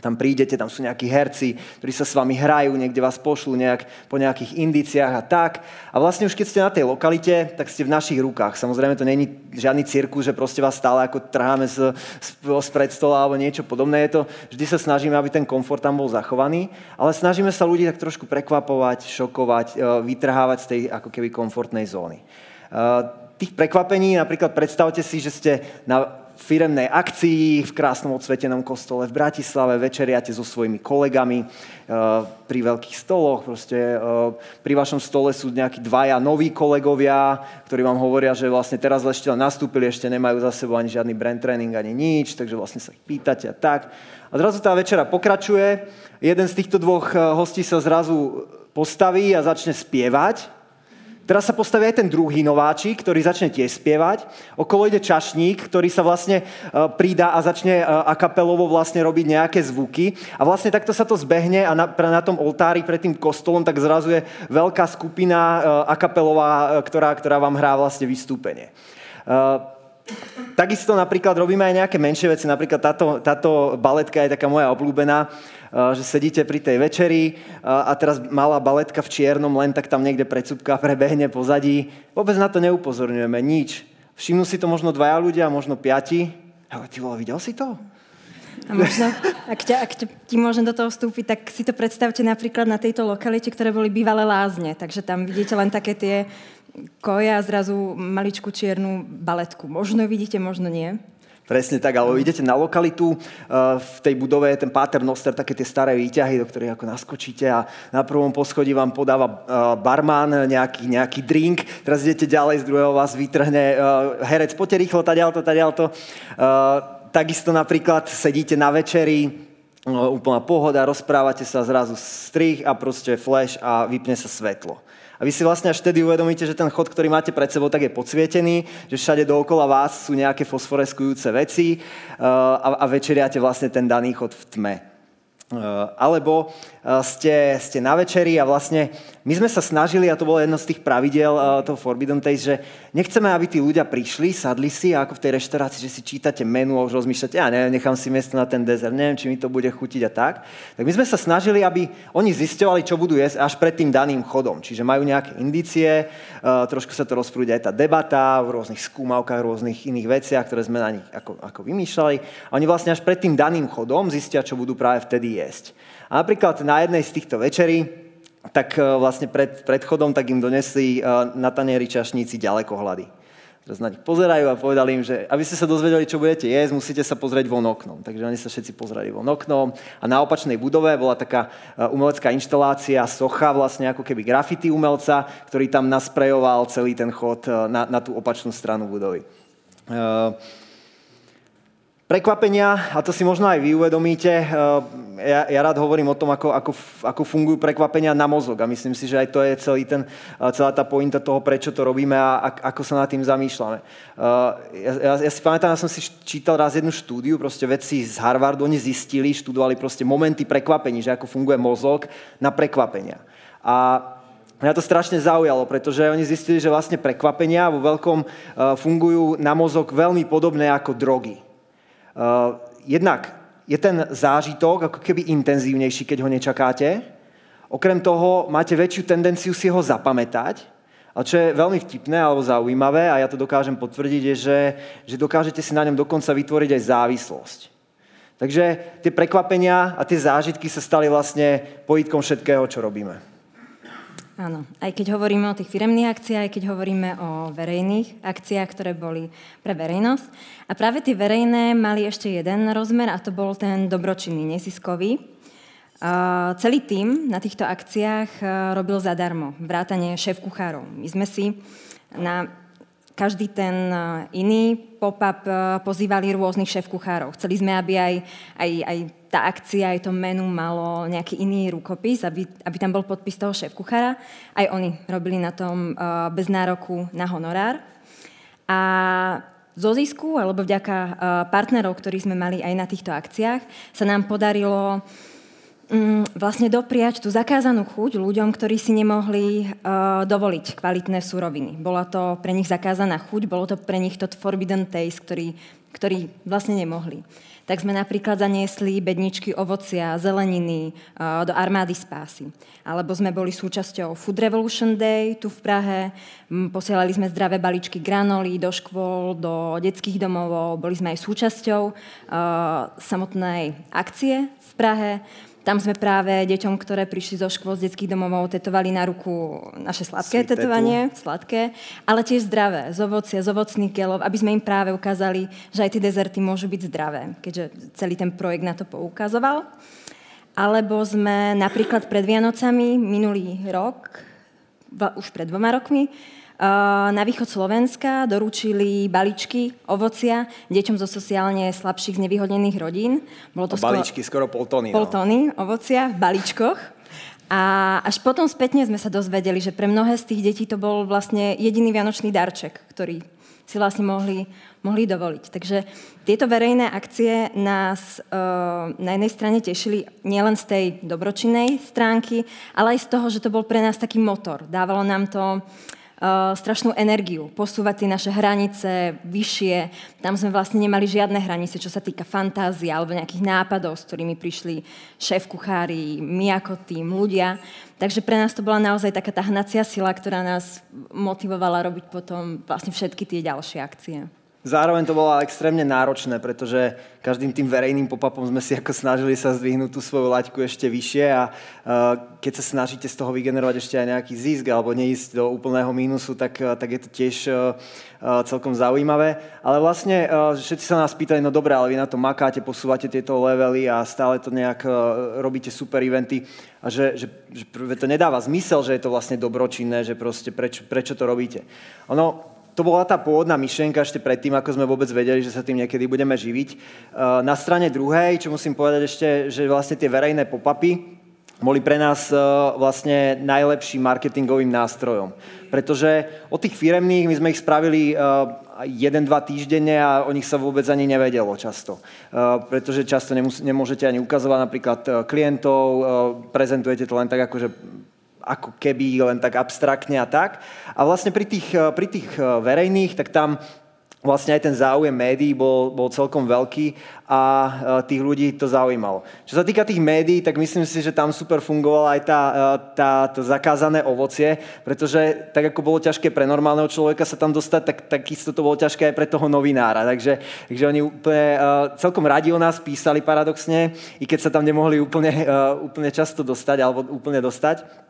tam prídete, tam sú nejakí herci, ktorí sa s vami hrajú, niekde vás pošlú nejak, po nejakých indiciách a tak. A vlastne už keď ste na tej lokalite, tak ste v našich rukách. Samozrejme to není žiadny cirkus, že proste vás stále ako trháme z, z, z predstola alebo niečo podobné. Je to, vždy sa snažíme, aby ten komfort tam bol zachovaný, ale snažíme sa ľudí tak trošku prekvapovať, šokovať, e, vytrhávať z tej ako keby komfortnej zóny. E, tých prekvapení, napríklad predstavte si, že ste na firemnej akcii v krásnom odsvetenom kostole v Bratislave, večeriate so svojimi kolegami eh, pri veľkých stoloch. Proste, eh, pri vašom stole sú nejakí dvaja noví kolegovia, ktorí vám hovoria, že vlastne teraz ešte nastúpili, ešte nemajú za sebou ani žiadny brand training, ani nič, takže vlastne sa ich pýtate a tak. A zrazu tá večera pokračuje. Jeden z týchto dvoch eh, hostí sa zrazu postaví a začne spievať Teraz sa postaví aj ten druhý nováčik, ktorý začne tiež spievať. Okolo ide čašník, ktorý sa vlastne e, prída a začne e, akapelovo vlastne robiť nejaké zvuky. A vlastne takto sa to zbehne a na, na tom oltári pred tým kostolom tak zrazu je veľká skupina e, akapelová, ktorá, ktorá vám hrá vlastne vystúpenie. Takisto napríklad robíme aj nejaké menšie veci, napríklad táto, táto baletka je taká moja obľúbená, že sedíte pri tej večeri a teraz malá baletka v čiernom, len tak tam niekde predsúbka prebehne pozadí. Vôbec na to neupozorňujeme, nič. Všimnú si to možno dvaja ľudia, možno piati. Ale ty vole, videl si to? A možno, ak, ťa, ak ti môžem do toho vstúpiť, tak si to predstavte napríklad na tejto lokalite, ktoré boli bývalé lázne. Takže tam vidíte len také tie koje a zrazu maličku čiernu baletku. Možno vidíte, možno nie. Presne tak, alebo idete na lokalitu, eh, v tej budove je ten Páter Noster, také tie staré výťahy, do ktorých ako naskočíte a na prvom poschodí vám podáva eh, barman nejaký, nejaký drink, teraz idete ďalej, z druhého vás vytrhne eh, herec, poďte rýchlo, taďalto, taďalto. Takisto napríklad sedíte na večeri, úplná pohoda, rozprávate sa, zrazu strich a proste flash a vypne sa svetlo. A vy si vlastne až vtedy uvedomíte, že ten chod, ktorý máte pred sebou, tak je podsvietený, že všade dookola vás sú nejaké fosforeskujúce veci uh, a, a večeriate vlastne ten daný chod v tme. Uh, alebo ste, ste na večeri a vlastne my sme sa snažili, a to bolo jedno z tých pravidel uh, toho Forbidden Taste, že nechceme, aby tí ľudia prišli, sadli si a ako v tej reštaurácii, že si čítate menu a už rozmýšľate, ja neviem, nechám si miesto na ten dezert, neviem, či mi to bude chutiť a tak. Tak my sme sa snažili, aby oni zistovali, čo budú jesť až pred tým daným chodom. Čiže majú nejaké indície, trošku sa to rozprúdi aj tá debata v rôznych skúmavkách, rôznych iných veciach, ktoré sme na nich ako, ako vymýšľali. A oni vlastne až pred tým daným chodom zistia, čo budú práve vtedy jesť. A napríklad na jednej z týchto večerí tak e, vlastne pred, pred chodom tak im donesli e, na tanieri čašníci ďalekohľady. Teraz na nich pozerajú a povedali im, že aby ste sa dozvedeli, čo budete jesť, musíte sa pozrieť von oknom. Takže oni sa všetci pozreli von oknom a na opačnej budove bola taká e, umelecká inštalácia, socha, vlastne ako keby grafity umelca, ktorý tam nasprejoval celý ten chod na, na tú opačnú stranu budovy. Prekvapenia, a to si možno aj vy uvedomíte, eh, ja, ja rád hovorím o tom, ako, ako, ako fungujú prekvapenia na mozog a myslím si, že aj to je celý ten, eh, celá tá pointa toho, prečo to robíme a ako sa nad tým zamýšľame. Eh, ja, ja, ja si pamätám, ja som si čítal raz jednu štúdiu, proste vedci z Harvardu, oni zistili, študovali proste momenty prekvapení, že ako funguje mozog na prekvapenia. A Mňa to strašne zaujalo, pretože oni zistili, že vlastne prekvapenia vo veľkom fungujú na mozog veľmi podobné ako drogy. Eh, jednak je ten zážitok ako keby intenzívnejší, keď ho nečakáte. Okrem toho máte väčšiu tendenciu si ho zapamätať. A čo je veľmi vtipné alebo zaujímavé, a ja to dokážem potvrdiť, je, že, že dokážete si na ňom dokonca vytvoriť aj závislosť. Takže tie prekvapenia a tie zážitky sa stali vlastne pojitkom všetkého, čo robíme. Áno, aj keď hovoríme o tých firemných akciách, aj keď hovoríme o verejných akciách, ktoré boli pre verejnosť. A práve tie verejné mali ešte jeden rozmer a to bol ten dobročinný, nesiskový. Uh, celý tým na týchto akciách uh, robil zadarmo, vrátanie šéf kuchárov. My sme si na každý ten uh, iný pop-up uh, pozývali rôznych šéf kuchárov. Chceli sme, aby aj, aj, aj tá akcia, aj to menu malo nejaký iný rukopis, aby, aby tam bol podpis toho šéf kuchára. Aj oni robili na tom uh, bez nároku na honorár. A zo zisku, alebo vďaka uh, partnerov, ktorí sme mali aj na týchto akciách, sa nám podarilo um, vlastne dopriať tú zakázanú chuť ľuďom, ktorí si nemohli uh, dovoliť kvalitné suroviny. Bola to pre nich zakázaná chuť, bolo to pre nich to forbidden taste, ktorý, ktorý vlastne nemohli tak sme napríklad zaniesli bedničky ovocia, zeleniny do armády spásy. Alebo sme boli súčasťou Food Revolution Day tu v Prahe, posielali sme zdravé baličky granolí do škôl, do detských domov, boli sme aj súčasťou samotnej akcie v Prahe. Tam sme práve deťom, ktoré prišli zo škôl z detských domovov, tetovali na ruku naše sladké Sweet tetovanie, tetu. sladké, ale tiež zdravé, z ovocia, z ovocných gelov, aby sme im práve ukázali, že aj tie dezerty môžu byť zdravé, keďže celý ten projekt na to poukazoval. Alebo sme napríklad pred Vianocami minulý rok, už pred dvoma rokmi, na východ Slovenska doručili baličky ovocia deťom zo sociálne slabších, znevýhodnených rodín. Bolo to baličky, skoro, skoro pol tony. Pol no. tony ovocia v baličkoch. A až potom spätne sme sa dozvedeli, že pre mnohé z tých detí to bol vlastne jediný vianočný darček, ktorý si vlastne mohli, mohli dovoliť. Takže tieto verejné akcie nás uh, na jednej strane tešili nielen z tej dobročinnej stránky, ale aj z toho, že to bol pre nás taký motor. Dávalo nám to strašnú energiu, posúvať tie naše hranice vyššie. Tam sme vlastne nemali žiadne hranice, čo sa týka fantázie alebo nejakých nápadov, s ktorými prišli šéf-kuchári, my ako tým, ľudia. Takže pre nás to bola naozaj taká tá hnacia sila, ktorá nás motivovala robiť potom vlastne všetky tie ďalšie akcie. Zároveň to bolo extrémne náročné, pretože každým tým verejným pop-upom sme si ako snažili sa zdvihnúť tú svoju laťku ešte vyššie a uh, keď sa snažíte z toho vygenerovať ešte aj nejaký zisk alebo neísť do úplného mínusu, tak, uh, tak je to tiež uh, celkom zaujímavé. Ale vlastne všetci sa nás pýtali, no dobre, ale vy na to makáte, posúvate tieto levely a stále to nejak robíte super eventy a že, že, že to nedáva zmysel, že je to vlastne dobročinné, že proste prečo, prečo to robíte. Ono, to bola tá pôvodná myšlienka ešte predtým, ako sme vôbec vedeli, že sa tým niekedy budeme živiť. E, na strane druhej, čo musím povedať ešte, že vlastne tie verejné pop-upy boli pre nás e, vlastne najlepším marketingovým nástrojom. Pretože od tých firemných my sme ich spravili e, jeden, dva týždenne a o nich sa vôbec ani nevedelo často. Pretože často nemôžete ani ukazovať napríklad klientov, prezentujete to len tak ako, že ako keby len tak abstraktne a tak. A vlastne pri tých, eh, pri tých eh, verejných, tak tam vlastne aj ten záujem médií bol, bol celkom veľký a eh, tých ľudí to zaujímalo. Čo sa týka tých médií, tak myslím si, že tam super fungovala aj tá, tá, to zakázané ovocie, pretože tak ako bolo ťažké pre normálneho človeka sa tam dostať, tak takisto to bolo ťažké aj pre toho novinára. Takže, takže oni úplne, celkom radi o nás písali paradoxne, i keď sa tam nemohli úplne, úplne často dostať alebo úplne dostať.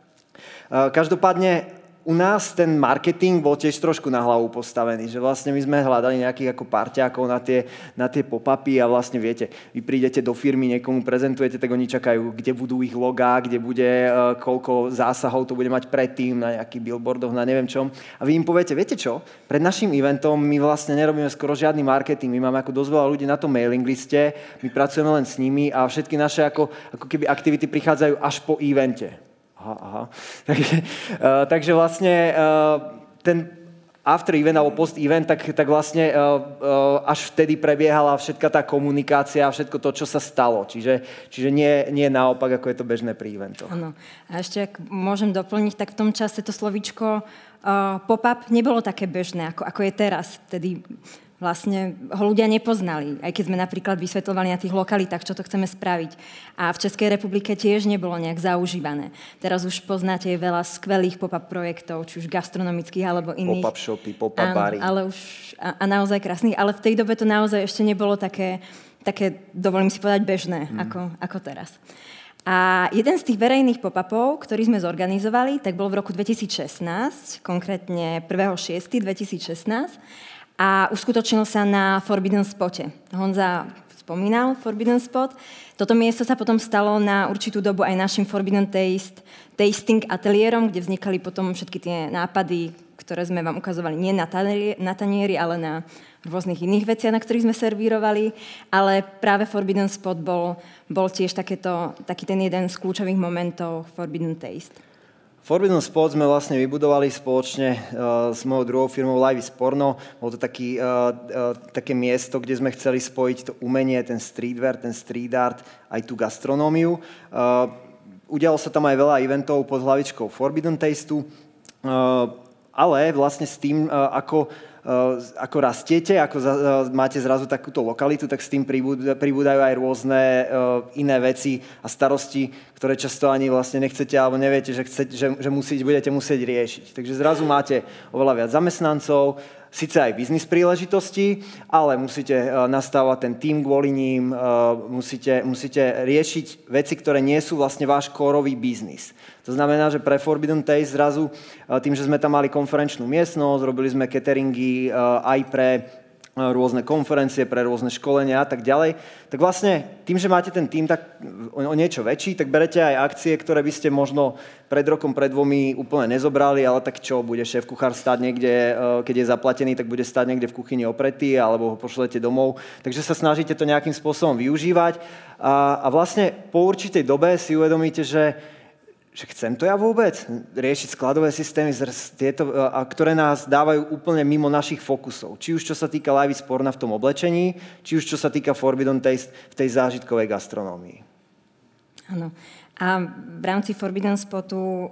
Každopádne u nás ten marketing bol tiež trošku na hlavu postavený, že vlastne my sme hľadali nejakých ako parťákov na tie, na tie pop-upy a vlastne viete, vy prídete do firmy, niekomu prezentujete, tak oni čakajú, kde budú ich logá, kde bude, e, koľko zásahov to bude mať predtým na nejakých billboardoch, na neviem čom. A vy im poviete, viete čo, pred našim eventom my vlastne nerobíme skoro žiadny marketing, my máme ako dosť veľa ľudí na tom mailing liste, my pracujeme len s nimi a všetky naše ako, ako keby aktivity prichádzajú až po evente aha, aha. Takže, uh, takže vlastne uh, ten after event alebo post event, tak, tak vlastne uh, uh, až vtedy prebiehala všetka tá komunikácia a všetko to, čo sa stalo. Čiže, čiže nie, nie naopak, ako je to bežné pri eventoch. Áno. A ešte, ak môžem doplniť, tak v tom čase to slovíčko uh, pop-up nebolo také bežné, ako, ako je teraz. Vtedy vlastne ho ľudia nepoznali, aj keď sme napríklad vysvetľovali na tých lokalitách, čo to chceme spraviť. A v Českej republike tiež nebolo nejak zaužívané. Teraz už poznáte veľa skvelých pop-up projektov, či už gastronomických alebo iných. Pop-up shopy, pop-up bary. Ale už, a, a naozaj krásnych. Ale v tej dobe to naozaj ešte nebolo také, také dovolím si povedať, bežné, hmm. ako, ako teraz. A jeden z tých verejných pop-upov, ktorý sme zorganizovali, tak bol v roku 2016, konkrétne 1.6.2016 a uskutočnil sa na Forbidden Spote. Honza spomínal Forbidden Spot. Toto miesto sa potom stalo na určitú dobu aj našim Forbidden Taste tasting ateliérom, kde vznikali potom všetky tie nápady, ktoré sme vám ukazovali nie na, tanieri, na tanieri, ale na rôznych iných veciach, na ktorých sme servírovali. Ale práve Forbidden Spot bol, bol tiež takéto, taký ten jeden z kľúčových momentov Forbidden Taste. Forbidden Spot sme vlastne vybudovali spoločne uh, s mojou druhou firmou Live is Porno. Bolo to taký, uh, uh, také miesto, kde sme chceli spojiť to umenie, ten streetwear, ten street art, aj tú gastronómiu. Udialo sa tam aj veľa eventov pod hlavičkou Forbidden Tasteu, ale vlastne s tým, ako Eh, ako rastiete, ako eh, máte zrazu takúto lokalitu, tak s tým pribúdajú aj rôzne eh, iné veci a starosti, ktoré často ani vlastne nechcete alebo neviete, že, chcete, že, že musíte, budete musieť riešiť. Takže zrazu máte oveľa viac zamestnancov, síce aj biznis príležitosti, ale musíte nastavovať ten tým kvôli ním, musíte, musíte riešiť veci, ktoré nie sú vlastne váš kórový biznis. To znamená, že pre Forbidden Taste zrazu, e, tým, že sme tam mali konferenčnú miestnosť, robili sme cateringy e, aj pre e, rôzne konferencie, pre rôzne školenia a tak ďalej, tak vlastne tým, že máte ten tým tak o niečo väčší, tak berete aj akcie, ktoré by ste možno pred rokom, pred dvomi úplne nezobrali, ale tak čo, bude šéf kuchár stáť niekde, keď je zaplatený, tak bude stáť niekde v kuchyni opretý, alebo ho pošlete domov. Takže sa snažíte to nejakým spôsobom využívať a, a vlastne po určitej dobe si uvedomíte, že že chcem to ja vôbec riešiť skladové systémy, tieto, a ktoré nás dávajú úplne mimo našich fokusov. Či už čo sa týka live sporna v tom oblečení, či už čo sa týka Forbidden Taste v tej zážitkovej gastronómii. Áno. A v rámci Forbidden Spotu, o,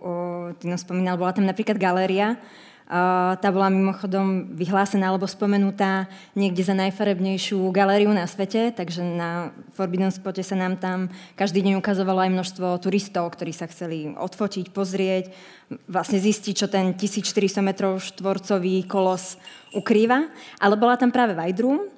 ty nám spomínal, bola tam napríklad galéria, tá bola mimochodom vyhlásená alebo spomenutá niekde za najfarebnejšiu galériu na svete, takže na Forbidden Spote sa nám tam každý deň ukazovalo aj množstvo turistov, ktorí sa chceli odfotiť, pozrieť, vlastne zistiť, čo ten 1400 m štvorcový kolos ukrýva. Ale bola tam práve Vajdru,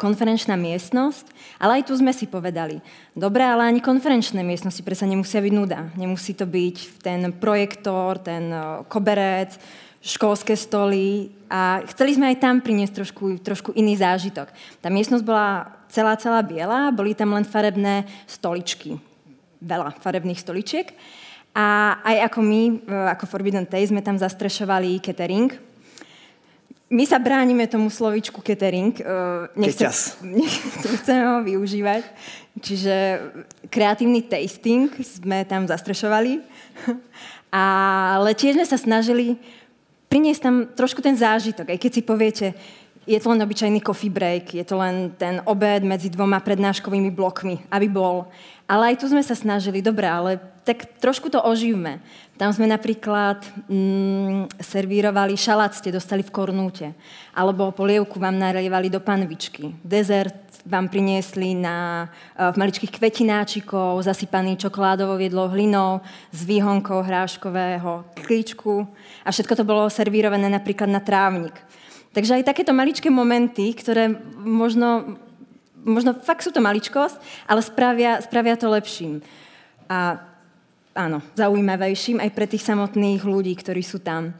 konferenčná miestnosť, ale aj tu sme si povedali, dobre, ale ani konferenčné miestnosti predsa nemusia byť nuda. Nemusí to byť ten projektor, ten koberec, školské stoly a chceli sme aj tam priniesť trošku, trošku iný zážitok. Tá miestnosť bola celá, celá biela, boli tam len farebné stoličky. Veľa farebných stoličiek. A aj ako my, e, ako Forbidden Taste, sme tam zastrešovali catering, my sa bránime tomu slovičku catering. Nechcem, nechceme ho využívať. Čiže kreatívny tasting sme tam zastrešovali. Ale tiež sme sa snažili priniesť tam trošku ten zážitok. Aj keď si poviete, je to len obyčajný coffee break, je to len ten obed medzi dvoma prednáškovými blokmi, aby bol. Ale aj tu sme sa snažili, dobre, ale tak trošku to oživme. Tam sme napríklad mm, servírovali šalát, ste dostali v kornúte. Alebo polievku vám nalievali do panvičky. Dezert vám priniesli na, e, v maličkých kvetináčikov, zasypaný čokoládovou jedlo hlinou, s výhonkou hráškového klíčku. A všetko to bolo servírované napríklad na trávnik. Takže aj takéto maličké momenty, ktoré možno, možno fakt sú to maličkosť, ale spravia, spravia to lepším. A áno, zaujímavejším aj pre tých samotných ľudí, ktorí sú tam.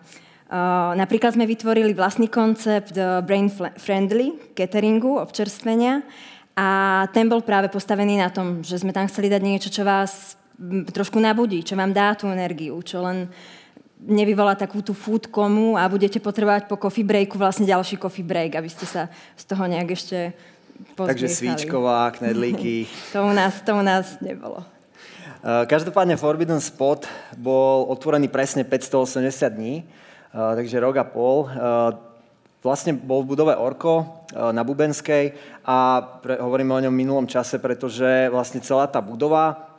Uh, napríklad sme vytvorili vlastný koncept uh, Brain Friendly cateringu, občerstvenia a ten bol práve postavený na tom, že sme tam chceli dať niečo, čo vás trošku nabudí, čo vám dá tú energiu, čo len nevyvolá takú tú food komu a budete potrebovať po coffee breaku vlastne ďalší coffee break, aby ste sa z toho nejak ešte pozbiechali. Takže svíčková, knedlíky. to, u nás, to u nás nebolo. Každopádne Forbidden Spot bol otvorený presne 580 dní takže rok a pol. Vlastne bol v budove Orko na Bubenskej a pre, hovoríme o ňom v minulom čase, pretože vlastne celá tá budova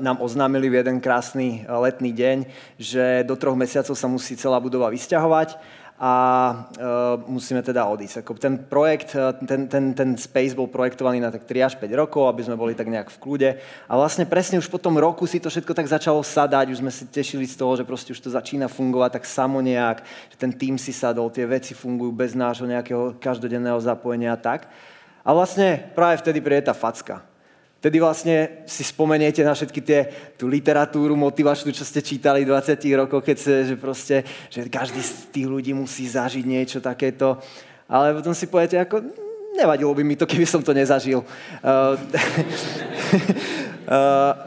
nám oznámili v jeden krásny letný deň, že do troch mesiacov sa musí celá budova vysťahovať a uh, musíme teda odísť. Ako ten projekt, e, ten, ten, ten space bol projektovaný na tak 3 až 5 rokov, aby sme boli tak nejak v kľude. A vlastne presne už po tom roku si to všetko tak začalo sadať, už sme si tešili z toho, že proste už to začína fungovať tak samo nejak, že ten tým si sadol, tie veci fungujú bez nášho nejakého každodenného zapojenia a tak. A vlastne práve vtedy príde tá facka Vtedy vlastne si spomeniete na všetky tie, tú literatúru motivačnú, čo ste čítali v 20 rokoch, keď sa, že proste, že každý z tých ľudí musí zažiť niečo takéto. Ale potom si poviete, ako, nevadilo by mi to, keby som to nezažil. Uh,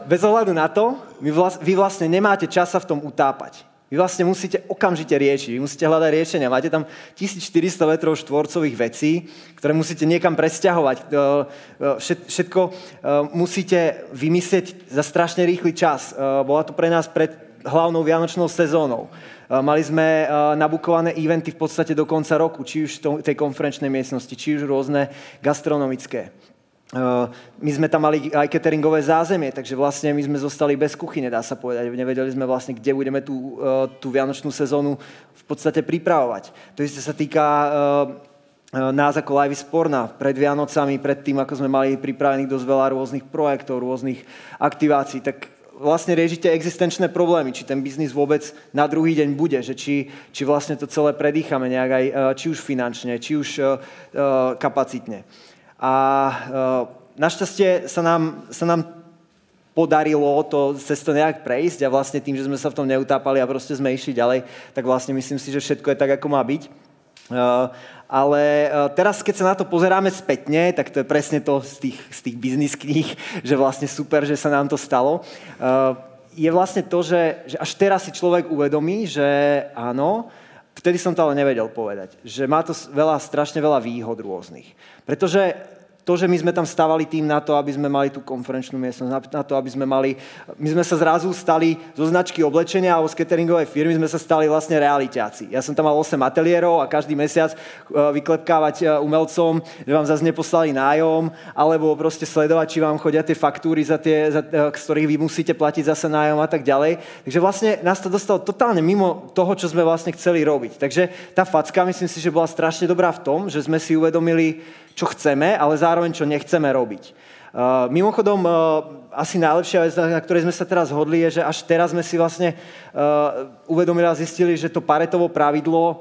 bez ohľadu na to, vy vlastne nemáte čas v tom utápať. Vy vlastne musíte okamžite riešiť, vy musíte hľadať riešenia. Máte tam 1400 metrov štvorcových vecí, ktoré musíte niekam presťahovať. Všetko musíte vymyslieť za strašne rýchly čas. Bola to pre nás pred hlavnou vianočnou sezónou. Mali sme nabukované eventy v podstate do konca roku, či už v tej konferenčnej miestnosti, či už rôzne gastronomické. Uh, my sme tam mali aj cateringové zázemie, takže vlastne my sme zostali bez kuchyne, dá sa povedať. Nevedeli sme vlastne, kde budeme tú, uh, tú vianočnú sezónu v podstate pripravovať. To isté sa týka uh, nás ako Live Sporna pred Vianocami, pred tým, ako sme mali pripravených dosť veľa rôznych projektov, rôznych aktivácií, tak vlastne riešite existenčné problémy, či ten biznis vôbec na druhý deň bude, že či, či vlastne to celé predýchame nejak aj, či už finančne, či už kapacitne. A e, našťastie sa nám, sa nám podarilo to cez to nejak prejsť a vlastne tým, že sme sa v tom neutápali a proste sme išli ďalej, tak vlastne myslím si, že všetko je tak, ako má byť. Uh, ale uh, teraz, keď sa na to pozeráme spätne, tak to je presne to z tých, z tých biznis kníh, že vlastne super, že sa nám to stalo. Uh, je vlastne to, že, že až teraz si človek uvedomí, že áno, Vtedy som to ale nevedel povedať, že má to veľa, strašne veľa výhod rôznych. Pretože to, že my sme tam stávali tým na to, aby sme mali tú konferenčnú miestnosť, na to, aby sme mali... My sme sa zrazu stali zo značky oblečenia alebo z cateringovej firmy sme sa stali vlastne realitáci. Ja som tam mal 8 ateliérov a každý mesiac e, vyklepkávať e, umelcom, že vám zase neposlali nájom, alebo proste sledovať, či vám chodia tie faktúry, za tie, za, e, z ktorých vy musíte platiť zase nájom a tak ďalej. Takže vlastne nás to dostalo totálne mimo toho, čo sme vlastne chceli robiť. Takže tá facka, myslím si, že bola strašne dobrá v tom, že sme si uvedomili, čo chceme, ale zároveň čo nechceme robiť. Uh, mimochodom, uh, asi najlepšia vec, na ktorej sme sa teraz hodli, je, že až teraz sme si vlastne uh, uvedomili a zistili, že to paretovo pravidlo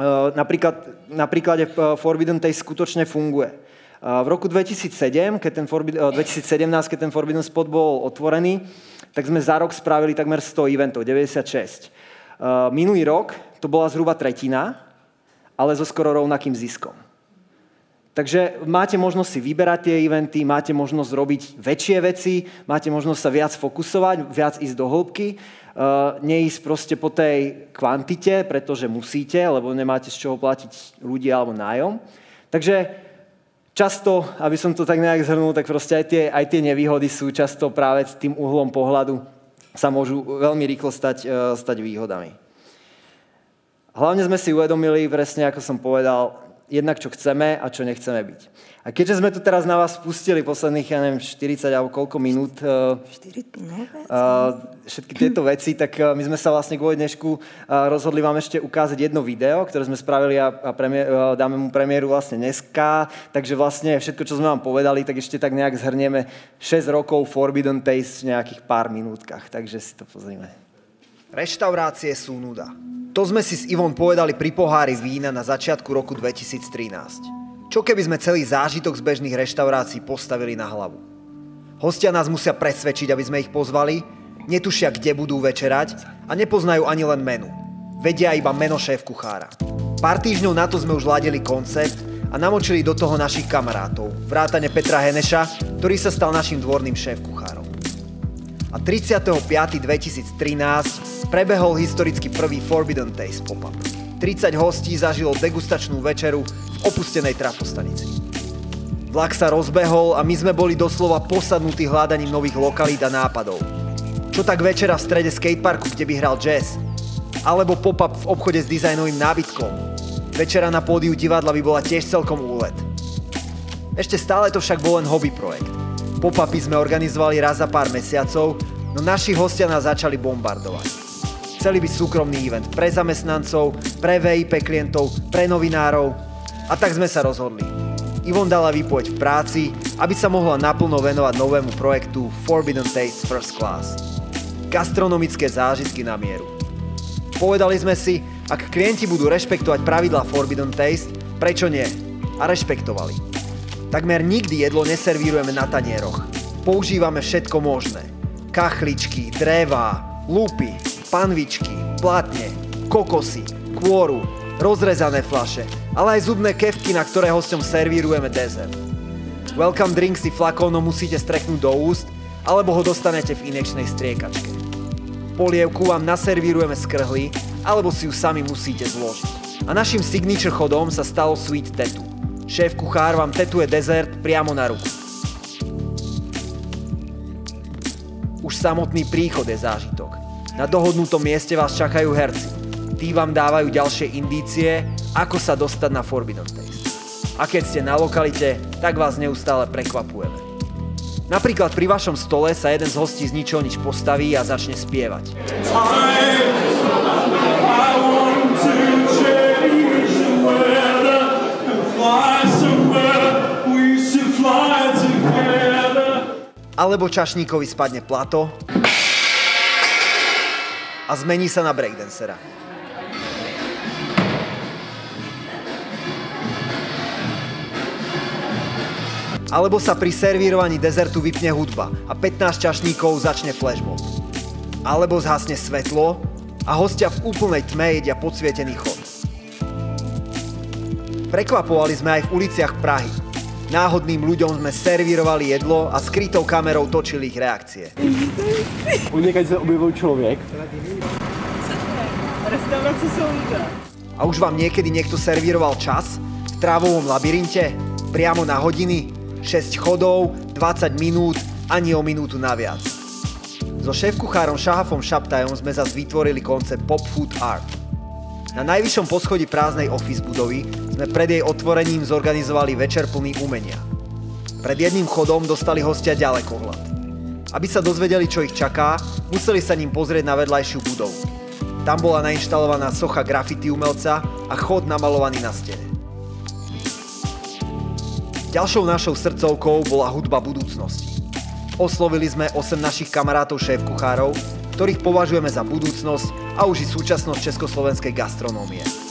uh, napríklad, na príklade Forbidden Taste skutočne funguje. Uh, v roku 2007, keď ten Forbidden, uh, 2017, keď ten Forbidden Spot bol otvorený, tak sme za rok spravili takmer 100 eventov, 96. Uh, minulý rok to bola zhruba tretina, ale so skoro rovnakým ziskom. Takže máte možnosť si vyberať tie eventy, máte možnosť robiť väčšie veci, máte možnosť sa viac fokusovať, viac ísť do hĺbky, uh, neísť proste po tej kvantite, pretože musíte, lebo nemáte z čoho platiť ľudia alebo nájom. Takže často, aby som to tak nejak zhrnul, tak proste aj tie, aj tie nevýhody sú často práve tým uhlom pohľadu sa môžu veľmi rýchlo stať, uh, stať výhodami. Hlavne sme si uvedomili, presne ako som povedal, jednak čo chceme a čo nechceme byť. A keďže sme tu teraz na vás spustili posledných, ja neviem, 40 alebo koľko minút, 4, no, uh, všetky tieto veci, tak uh, my sme sa vlastne kvôli dnešku uh, rozhodli vám ešte ukázať jedno video, ktoré sme spravili a, a premiér, uh, dáme mu premiéru vlastne dneska. Takže vlastne všetko, čo sme vám povedali, tak ešte tak nejak zhrnieme 6 rokov Forbidden Taste v nejakých pár minútkach. Takže si to pozrime. Reštaurácie sú nuda. To sme si s Ivon povedali pri pohári vína na začiatku roku 2013. Čo keby sme celý zážitok z bežných reštaurácií postavili na hlavu? Hostia nás musia presvedčiť, aby sme ich pozvali, Netušia, kde budú večerať a nepoznajú ani len menu. Vedia iba meno šéf kuchára. Pár týždňov na to sme už ladili koncept a namočili do toho našich kamarátov, vrátane Petra Heneša, ktorý sa stal našim dvorným šéf kuchárom. A 35.2013 prebehol historicky prvý Forbidden Taste pop-up. 30 hostí zažilo degustačnú večeru v opustenej trafostanici. Vlak sa rozbehol a my sme boli doslova posadnutí hľadaním nových lokalít a nápadov. Čo tak večera v strede skateparku, kde by hral jazz? Alebo pop-up v obchode s dizajnovým nábytkom? Večera na pódiu divadla by bola tiež celkom úlet. Ešte stále to však bol len hobby projekt. Pop-upy sme organizovali raz za pár mesiacov, no naši hostia nás začali bombardovať. Chceli byť súkromný event pre zamestnancov, pre VIP klientov, pre novinárov a tak sme sa rozhodli. Ivon dala výpoveď v práci, aby sa mohla naplno venovať novému projektu Forbidden Taste First Class. Gastronomické zážitky na mieru. Povedali sme si, ak klienti budú rešpektovať pravidla Forbidden Taste, prečo nie? A rešpektovali. Takmer nikdy jedlo neservírujeme na tanieroch. Používame všetko možné. Kachličky, drevá, lúpy, panvičky, platne, kokosy, kôru, rozrezané flaše, ale aj zubné kevky, na ktoré hosťom servírujeme dezert. Welcome drink si flakónom musíte streknúť do úst, alebo ho dostanete v inekčnej striekačke. Polievku vám naservírujeme z krhly, alebo si ju sami musíte zložiť. A našim signature chodom sa stalo Sweet Tattoo. Šéf kuchár vám tetuje dezert priamo na ruku. Už samotný príchod je zážitok. Na dohodnutom mieste vás čakajú herci. Tí vám dávajú ďalšie indície, ako sa dostať na Forbidden Taste. A keď ste na lokalite, tak vás neustále prekvapujeme. Napríklad pri vašom stole sa jeden z hostí z ničoho nič postaví a začne spievať. Alebo čašníkovi spadne plato a zmení sa na breakdancera. Alebo sa pri servírovaní dezertu vypne hudba a 15 čašníkov začne flashmob. Alebo zhasne svetlo a hostia v úplnej tme jedia podsvietený chod. Prekvapovali sme aj v uliciach Prahy. Náhodným ľuďom sme servírovali jedlo a skrytou kamerou točili ich reakcie. Unikať sa objevil človek. Restaurace jídla. A už vám niekedy niekto servíroval čas v trávovom labyrinte? Priamo na hodiny? 6 chodov, 20 minút, ani o minútu naviac. So šéf-kuchárom Šahafom Šaptajom sme zase vytvorili koncept Pop Food Art. Na najvyššom poschodí prázdnej office budovy sme pred jej otvorením zorganizovali večer plný umenia. Pred jedným chodom dostali hostia ďalekohľad. Aby sa dozvedeli, čo ich čaká, museli sa ním pozrieť na vedľajšiu budovu. Tam bola nainštalovaná socha graffiti umelca a chod namalovaný na stene. Ďalšou našou srdcovkou bola hudba budúcnosti. Oslovili sme 8 našich kamarátov šéf-kuchárov, ktorých považujeme za budúcnosť a už i súčasnosť československej gastronómie.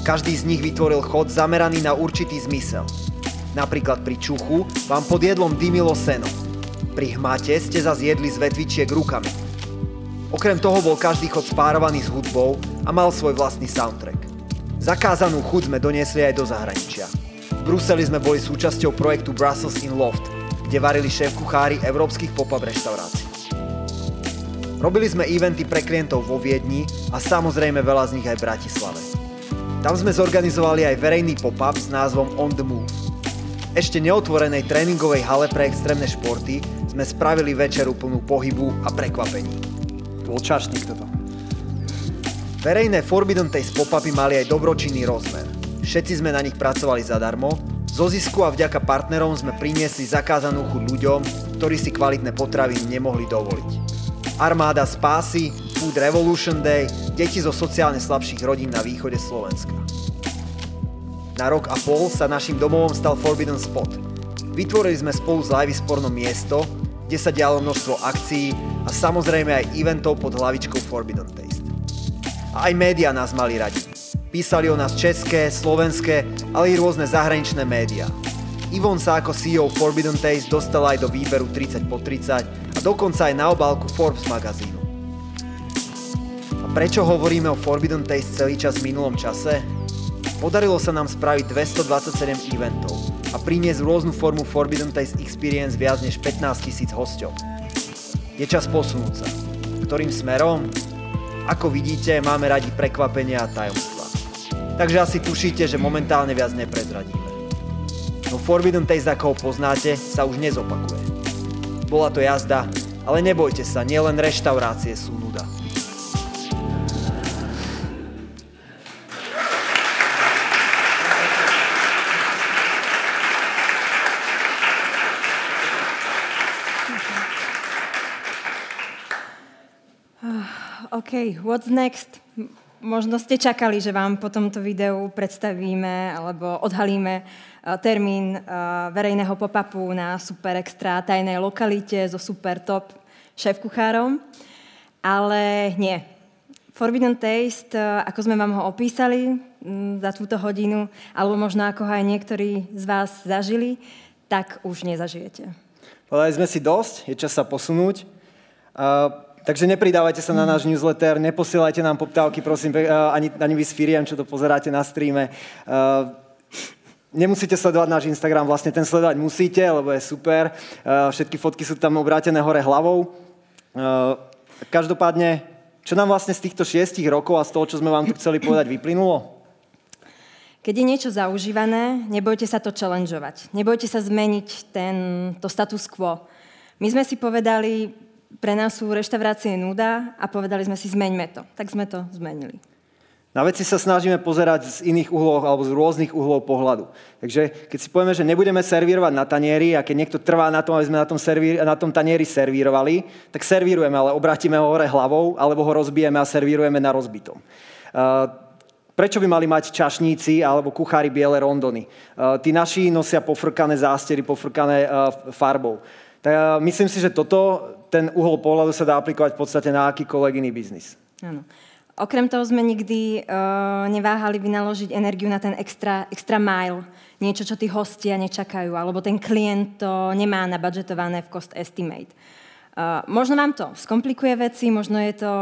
Každý z nich vytvoril chod zameraný na určitý zmysel. Napríklad pri čuchu vám pod jedlom dymilo seno. Pri hmate ste zase jedli z vetvičiek rukami. Okrem toho bol každý chod spárovaný s hudbou a mal svoj vlastný soundtrack. Zakázanú chuť sme doniesli aj do zahraničia. V Bruseli sme boli súčasťou projektu Brussels in Loft, kde varili šéf-kuchári európskych pop-up reštaurácií. Robili sme eventy pre klientov vo Viedni a samozrejme veľa z nich aj v Bratislave. Tam sme zorganizovali aj verejný pop-up s názvom On the Move. Ešte neotvorenej tréningovej hale pre extrémne športy sme spravili večeru plnú pohybu a prekvapení. Bol čašník toto. Verejné Forbidden Taste pop-upy mali aj dobročinný rozmer. Všetci sme na nich pracovali zadarmo, zo zisku a vďaka partnerom sme priniesli zakázanú chuť ľuďom, ktorí si kvalitné potraviny nemohli dovoliť. Armáda spásy, Food Revolution Day, deti zo sociálne slabších rodín na východe Slovenska. Na rok a pol sa našim domovom stal Forbidden Spot. Vytvorili sme spolu s Live Spornom miesto, kde sa dialo množstvo akcií a samozrejme aj eventov pod hlavičkou Forbidden Taste. A aj médiá nás mali radi. Písali o nás české, slovenské, ale i rôzne zahraničné médiá. Ivon sa ako CEO Forbidden Taste dostala aj do výberu 30 po 30 a a dokonca aj na obálku Forbes magazínu. A prečo hovoríme o Forbidden Taste celý čas v minulom čase? Podarilo sa nám spraviť 227 eventov a priniesť rôznu formu Forbidden Taste Experience viac než 15 tisíc hosťov. Je čas posunúť sa. Ktorým smerom? Ako vidíte, máme radi prekvapenia a tajomstva. Takže asi tušíte, že momentálne viac neprezradíme. No Forbidden Taste, ako ho poznáte, sa už nezopakuje. Bola to jazda, ale nebojte sa, nielen reštaurácie sú nuda. OK, what's next? Možno ste čakali, že vám po tomto videu predstavíme alebo odhalíme termín uh, verejného pop-upu na super extra tajnej lokalite so super top šéf-kuchárom, ale nie. Forbidden Taste, uh, ako sme vám ho opísali um, za túto hodinu, alebo možno ako ho aj niektorí z vás zažili, tak už nezažijete. Povedali sme si dosť, je čas sa posunúť. Uh, Takže nepridávajte sa na náš newsletter, neposielajte nám poptávky, prosím, eh, ani, ani vy s Firiem, čo to pozeráte na streame. Nemusíte sledovať náš Instagram, vlastne ten sledovať musíte, lebo je super. Uh, všetky fotky sú tam obrátené hore hlavou. Uh, každopádne, čo nám vlastne z týchto šiestich rokov a z toho, čo sme vám tu chceli povedať, vyplynulo? Keď je niečo zaužívané, nebojte sa to challengeovať. Nebojte sa zmeniť ten, to status quo. My sme si povedali, pre nás sú reštaurácie nuda a povedali sme si, zmeňme to. Tak sme to zmenili. Na veci sa snažíme pozerať z iných uhlov alebo z rôznych uhlov pohľadu. Takže keď si povieme, že nebudeme servírovať na tanieri a keď niekto trvá na tom, aby sme na tom, servír, na tom tanieri servírovali, tak servírujeme, ale obrátime ho hore hlavou alebo ho rozbijeme a servírujeme na rozbitom. Uh, prečo by mali mať čašníci alebo kuchári biele rondony? Uh, tí naši nosia pofrkané zástery, pofrkané uh, farbou. Tak myslím si, že toto ten uhol pohľadu sa dá aplikovať v podstate na akýkoľvek iný biznis. Áno. Okrem toho sme nikdy uh, neváhali vynaložiť energiu na ten extra, extra mile. Niečo, čo tí hostia nečakajú, alebo ten klient to nemá nabudžetované v cost estimate. Uh, možno vám to skomplikuje veci, možno je to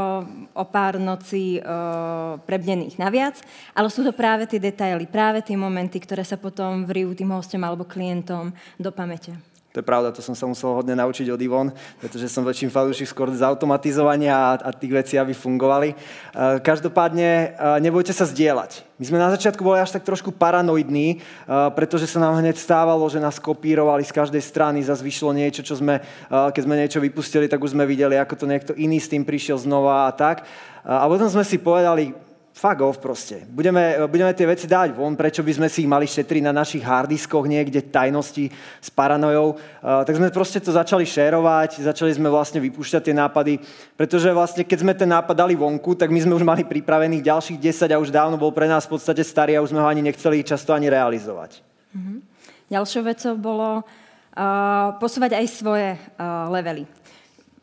o pár nocí uh, prebdených naviac, ale sú to práve tie detaily, práve tie momenty, ktoré sa potom vrijú tým hostom alebo klientom do pamäte. To je pravda, to som sa musel hodne naučiť od Ivon, pretože som väčším fanúšik skôr zautomatizovania a, a tých vecí, aby fungovali. Uh, každopádne, uh, nebojte sa zdieľať. My sme na začiatku boli až tak trošku paranoidní, uh, pretože sa nám hneď stávalo, že nás kopírovali z každej strany, zase vyšlo niečo, čo sme, uh, keď sme niečo vypustili, tak už sme videli, ako to niekto iný s tým prišiel znova a tak. Uh, a potom sme si povedali, fuck off proste. Budeme, budeme tie veci dať von, prečo by sme si ich mali šetriť na našich hardiskoch niekde tajnosti s paranojou. Uh, tak sme proste to začali šerovať, začali sme vlastne vypúšťať tie nápady, pretože vlastne keď sme ten nápad dali vonku, tak my sme už mali pripravených ďalších 10 a už dávno bol pre nás v podstate starý a už sme ho ani nechceli často ani realizovať. Mm-hmm. Ďalšou vecou bolo uh, posúvať aj svoje uh, levely.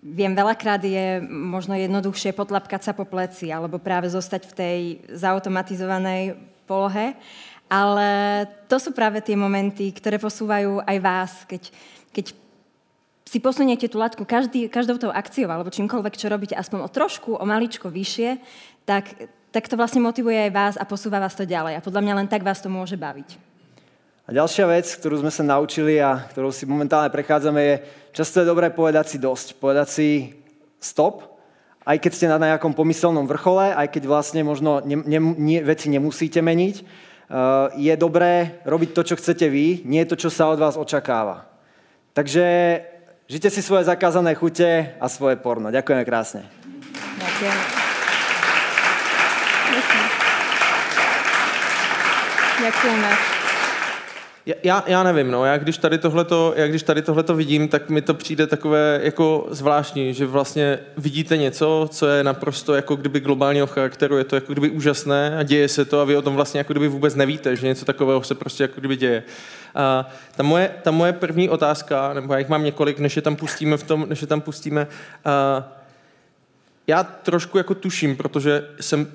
Viem, veľakrát je možno jednoduchšie potlapkať sa po pleci alebo práve zostať v tej zautomatizovanej polohe, ale to sú práve tie momenty, ktoré posúvajú aj vás, keď, keď si posuniete tú latku každý, každou tou akciou alebo čímkoľvek, čo robíte, aspoň o trošku, o maličko vyššie, tak, tak to vlastne motivuje aj vás a posúva vás to ďalej. A podľa mňa len tak vás to môže baviť. A ďalšia vec, ktorú sme sa naučili a ktorou si momentálne prechádzame, je, často je dobré povedať si dosť. Povedať si stop, aj keď ste na nejakom pomyselnom vrchole, aj keď vlastne možno ne, ne, ne, veci nemusíte meniť, uh, je dobré robiť to, čo chcete vy, nie to, čo sa od vás očakáva. Takže žite si svoje zakázané chute a svoje porno. Ďakujeme krásne. Ďakujem. Ďakujeme. Já, já nevím, no, já když tady tohleto, já když tady tohleto vidím, tak mi to přijde takové jako zvláštní, že vlastně vidíte něco, co je naprosto jako kdyby globálního charakteru, je to jako kdyby úžasné a děje se to a vy o tom vlastně jako kdyby vůbec nevíte, že něco takového se prostě jako kdyby děje. A ta moje, ta moje první otázka, nebo já jich mám několik, než je tam pustíme v tom, než je tam pustíme, a já trošku jako tuším, protože jsem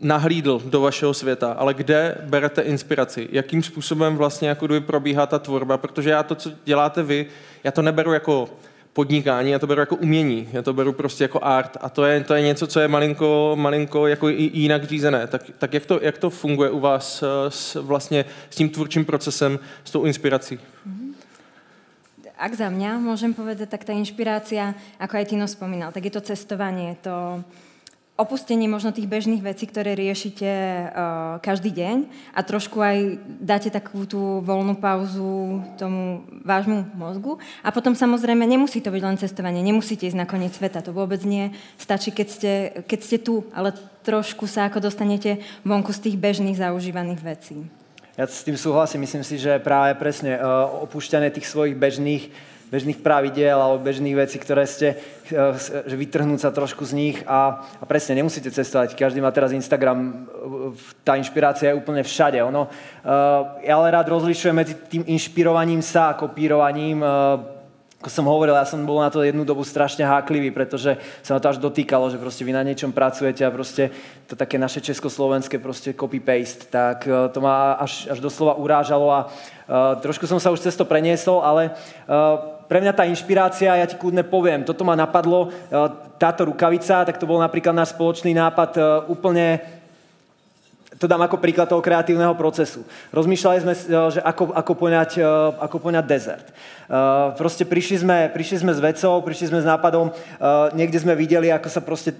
nahlídl do vašeho světa, ale kde berete inspiraci? Jakým způsobem vlastně jako kdyby probíhá ta tvorba? Protože já to, co děláte vy, já to neberu jako podnikání, já to beru jako umění, já to beru prostě jako art a to je, to je něco, co je malinko, malinko jako jinak řízené. Tak, tak jak, to, jak to funguje u vás s, vlastně s tím tvůrčím procesem, s tou inspirací? Ak za mňa môžem povedať, tak tá inšpirácia, ako aj Tino spomínal, tak je to cestovanie, to opustenie možno tých bežných vecí, ktoré riešite uh, každý deň a trošku aj dáte takú tú voľnú pauzu tomu vášmu mozgu. A potom samozrejme nemusí to byť len cestovanie, nemusíte ísť na koniec sveta, to vôbec nie. Stačí, keď ste, keď ste tu, ale trošku sa ako dostanete vonku z tých bežných zaužívaných vecí. Ja s tým súhlasím, myslím si, že práve presne uh, opúšťanie tých svojich bežných bežných pravidiel alebo bežných vecí, ktoré ste, eh, že vytrhnúť sa trošku z nich a, a presne nemusíte cestovať. Každý má teraz Instagram, tá inšpirácia je úplne všade. Ono, uh, ja ale rád rozlišujem medzi tým inšpirovaním sa a kopírovaním. Ako som hovoril, ja som bol na to jednu dobu strašne háklivý, pretože sa ma to až dotýkalo, že proste vy na niečom pracujete a proste to také naše československé proste copy-paste, tak to ma až, až doslova urážalo a uh, trošku som sa už cez to preniesol, ale uh, pre mňa tá inšpirácia, ja ti kľudne poviem, toto ma napadlo, e, táto rukavica, tak to bol napríklad náš spoločný nápad e, úplne to dám ako príklad toho kreatívneho procesu. Rozmýšľali sme, eh, že ako, ako, poňať, eh, ako poňať dezert. Uh, proste prišli sme, prišli sme s vecou, prišli sme s nápadom, niekde sme videli, ako sa proste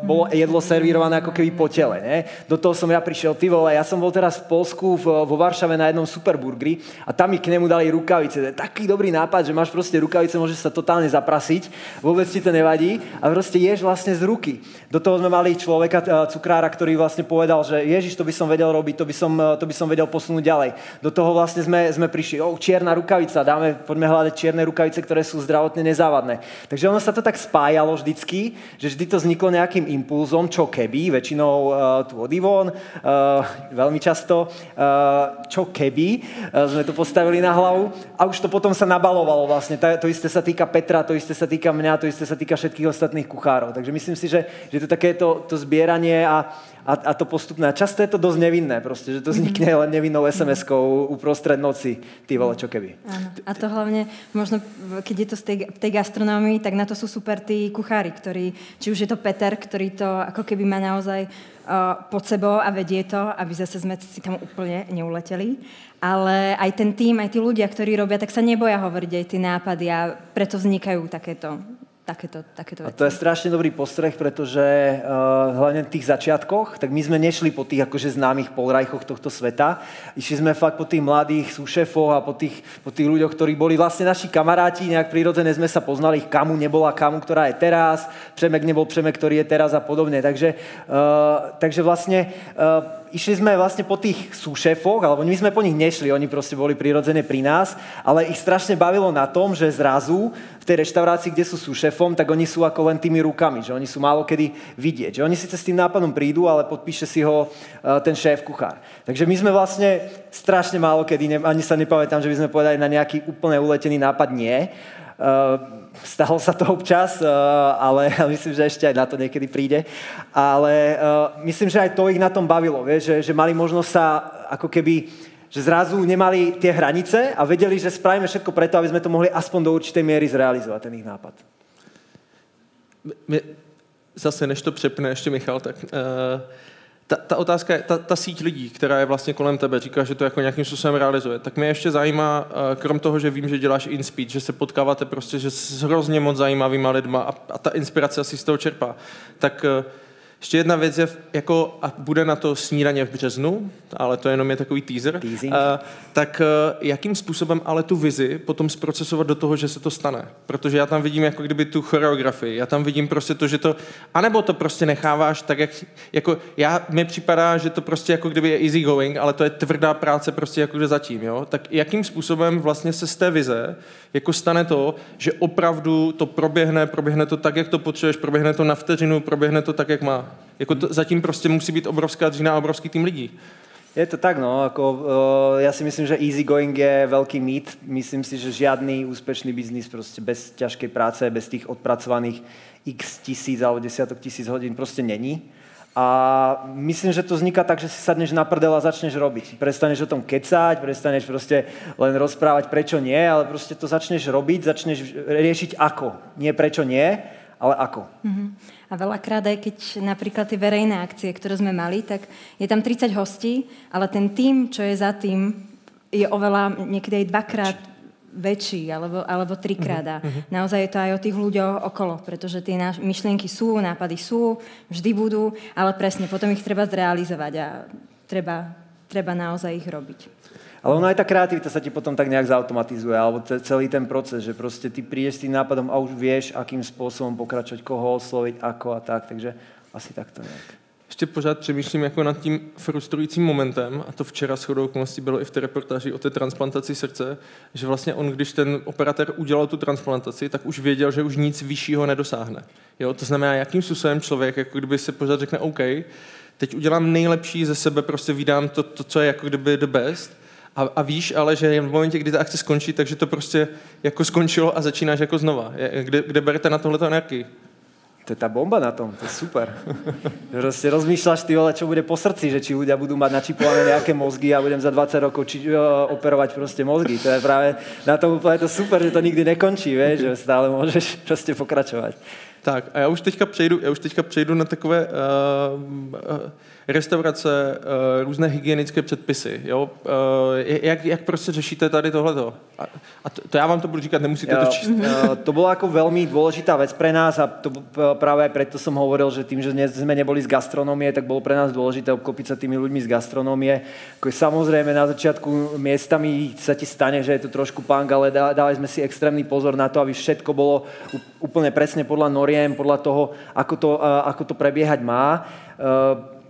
bolo jedlo servírované ako keby po tele. Ne? Do toho som ja prišiel, ty vole, ja som bol teraz v Polsku, vo Varšave na jednom superburgeri a tam mi k nemu dali rukavice. Taký dobrý nápad, že máš proste rukavice, môžeš sa totálne zaprasiť, vôbec ti to nevadí a proste ješ vlastne z ruky. Do toho sme mali človeka, cukrára, ktorý vlastne povedal, že Ježiš, to by som vedel robiť, to by som, eh, to by som vedel posunúť ďalej. Do toho vlastne sme, sme prišli, oh, čierna rukavica, dáme, poďme hľadať čierne rukavice, ktoré sú zdravotne nezávadné. Takže ono sa to tak spájalo vždycky, že vždy to vzniklo nejakým impulzom, čo keby, väčšinou uh, tu od Ivon, uh, veľmi často, uh, čo keby, uh, sme to postavili na hlavu a už to potom sa nabalovalo vlastne. To, to isté sa týka Petra, to isté sa týka mňa, to isté sa týka všetkých ostatných kuchárov. Takže myslím si, že, že to takéto to zbieranie a a, a to postupné. A často je to dosť nevinné, proste, že to vznikne len nevinnou SMS-kou uprostred noci, ty vole, čo keby. Áno. A to hlavne, možno keď je to z tej, tej gastronómii, tak na to sú super tí kuchári, ktorí, či už je to Peter, ktorý to ako keby má naozaj uh, pod sebou a vedie to, aby zase sme si tam úplne neuleteli. Ale aj ten tým, aj tí ľudia, ktorí robia, tak sa neboja hovoriť aj tie nápady a preto vznikajú takéto takéto, takéto veci. A to je strašne dobrý postreh, pretože uh, hlavne v tých začiatkoch, tak my sme nešli po tých akože známych polrajchoch tohto sveta. Išli sme fakt po tých mladých súšefoch a po tých, po tých ľuďoch, ktorí boli vlastne naši kamaráti, nejak prirodzene sme sa poznali, kamu nebola kamu, ktorá je teraz, Přemek nebol Přemek, ktorý je teraz a podobne. Takže, uh, takže vlastne uh, išli sme vlastne po tých súšefoch, alebo my sme po nich nešli, oni proste boli prirodzene pri nás, ale ich strašne bavilo na tom, že zrazu v tej reštaurácii, kde sú súšefom, tak oni sú ako len tými rukami, že oni sú málo kedy vidieť. Že oni síce s tým nápadom prídu, ale podpíše si ho e, ten šéf kuchár. Takže my sme vlastne strašne málo kedy, ani sa nepamätám, že by sme povedali na nejaký úplne uletený nápad nie. Uh, stalo sa to občas, eh, ale myslím, že ešte aj na to niekedy príde. Ale eh, myslím, že aj to ich na tom bavilo, vie, že, že mali možnosť sa ako keby že zrazu nemali tie hranice a vedeli, že spravíme všetko preto, aby sme to mohli aspoň do určitej miery zrealizovať, ten ich nápad. Zase, než to přepne ještě Michal, tak uh ta, ta otázka je, ta, ta síť lidí, která je vlastně kolem tebe, říká, že to jako nějakým způsobem realizuje, tak mě ještě zajímá, eh, krom toho, že vím, že děláš InSpeed, že se potkáváte prostě že s hrozně moc zajímavýma lidma a, a ta inspirace asi z toho čerpá, tak uh, ještě jedna věc je, jako, a bude na to snídaně v březnu, ale to jenom je takový teaser, uh, tak uh, jakým způsobem ale tu vizi potom zprocesovat do toho, že se to stane? Protože já tam vidím jako kdyby tu choreografii, já tam vidím prostě to, že to, anebo to prostě necháváš tak, jak, jako, já, mi připadá, že to prostě jako kdyby je easy going, ale to je tvrdá práce prostě jako kde zatím, jo? Tak jakým způsobem vlastně se z té vize jako stane to, že opravdu to proběhne, proběhne to tak, jak to potřebuješ, proběhne to na vteřinu, proběhne to tak, jak má. Jako to, zatím prostě musí být obrovská dřina a obrovský tým lidí. Je to tak, no. Ako, uh, ja si myslím, že easy going je veľký mýt. Myslím si, že žiadny úspešný biznis proste bez ťažkej práce, bez tých odpracovaných x tisíc alebo desiatok tisíc hodín proste není. A myslím, že to vzniká tak, že si sadneš na prdel a začneš robiť. Prestaneš o tom kecať, prestaneš proste len rozprávať, prečo nie, ale proste to začneš robiť, začneš riešiť ako. Nie prečo nie, ale ako. Uh-huh. A veľakrát aj keď napríklad tie verejné akcie, ktoré sme mali, tak je tam 30 hostí, ale ten tým, čo je za tým, je oveľa niekedy aj dvakrát väčší, alebo, alebo trikrát. Uh-huh. naozaj je to aj o tých ľuďoch okolo, pretože tie náš, myšlienky sú, nápady sú, vždy budú, ale presne, potom ich treba zrealizovať a treba, treba naozaj ich robiť. Ale ono aj tá kreativita sa ti potom tak nejak zautomatizuje, alebo celý ten proces, že proste ty prídeš s tým nápadom a už vieš, akým spôsobom pokračovať, koho osloviť, ako a tak, takže asi takto nejak ještě pořád přemýšlím jako nad tím frustrujícím momentem, a to včera s chodou okolností bylo i v té reportáži o té transplantaci srdce, že vlastně on, když ten operatér udělal tu transplantaci, tak už věděl, že už nic vyššího nedosáhne. Jo? To znamená, jakým způsobem člověk, jako kdyby se pořád řekne OK, teď udělám nejlepší ze sebe, prostě vydám to, to co je jako kdyby the best, a, a víš ale, že v momentě, kdy ta akce skončí, takže to prostě jako skončilo a začínáš jako znova. Kde, kde berete na tohleto energii? To je tá bomba na tom, to je super. Proste rozmýšľaš ty, vole, čo bude po srdci, že či ľudia budú mať načipované nejaké mozgy a budem za 20 rokov či, uh, operovať proste mozgy. To je práve na tom úplne to super, že to nikdy nekončí, vieš, že stále môžeš proste pokračovať. Tak a já už teďka přejdu, já už teďka přejdu na takové uh, uh, restaurace, uh, různé hygienické předpisy. Jo? Uh, jak, jak prostě řešíte tady tohleto? A, a to, to já vám to budu říkat, nemusíte to číst. To bola ako veľmi dôležitá vec pre nás a to práve preto som hovoril, že tým, že sme neboli z gastronómie, tak bolo pre nás dôležité obklopiť sa tými ľuďmi z gastronómie. Je samozrejme na začiatku miestami sa ti stane, že je to trošku punk, ale dali sme si extrémny pozor na to, aby všetko bolo úplne presne podľa noriem, podľa toho, ako to, ako to prebiehať má.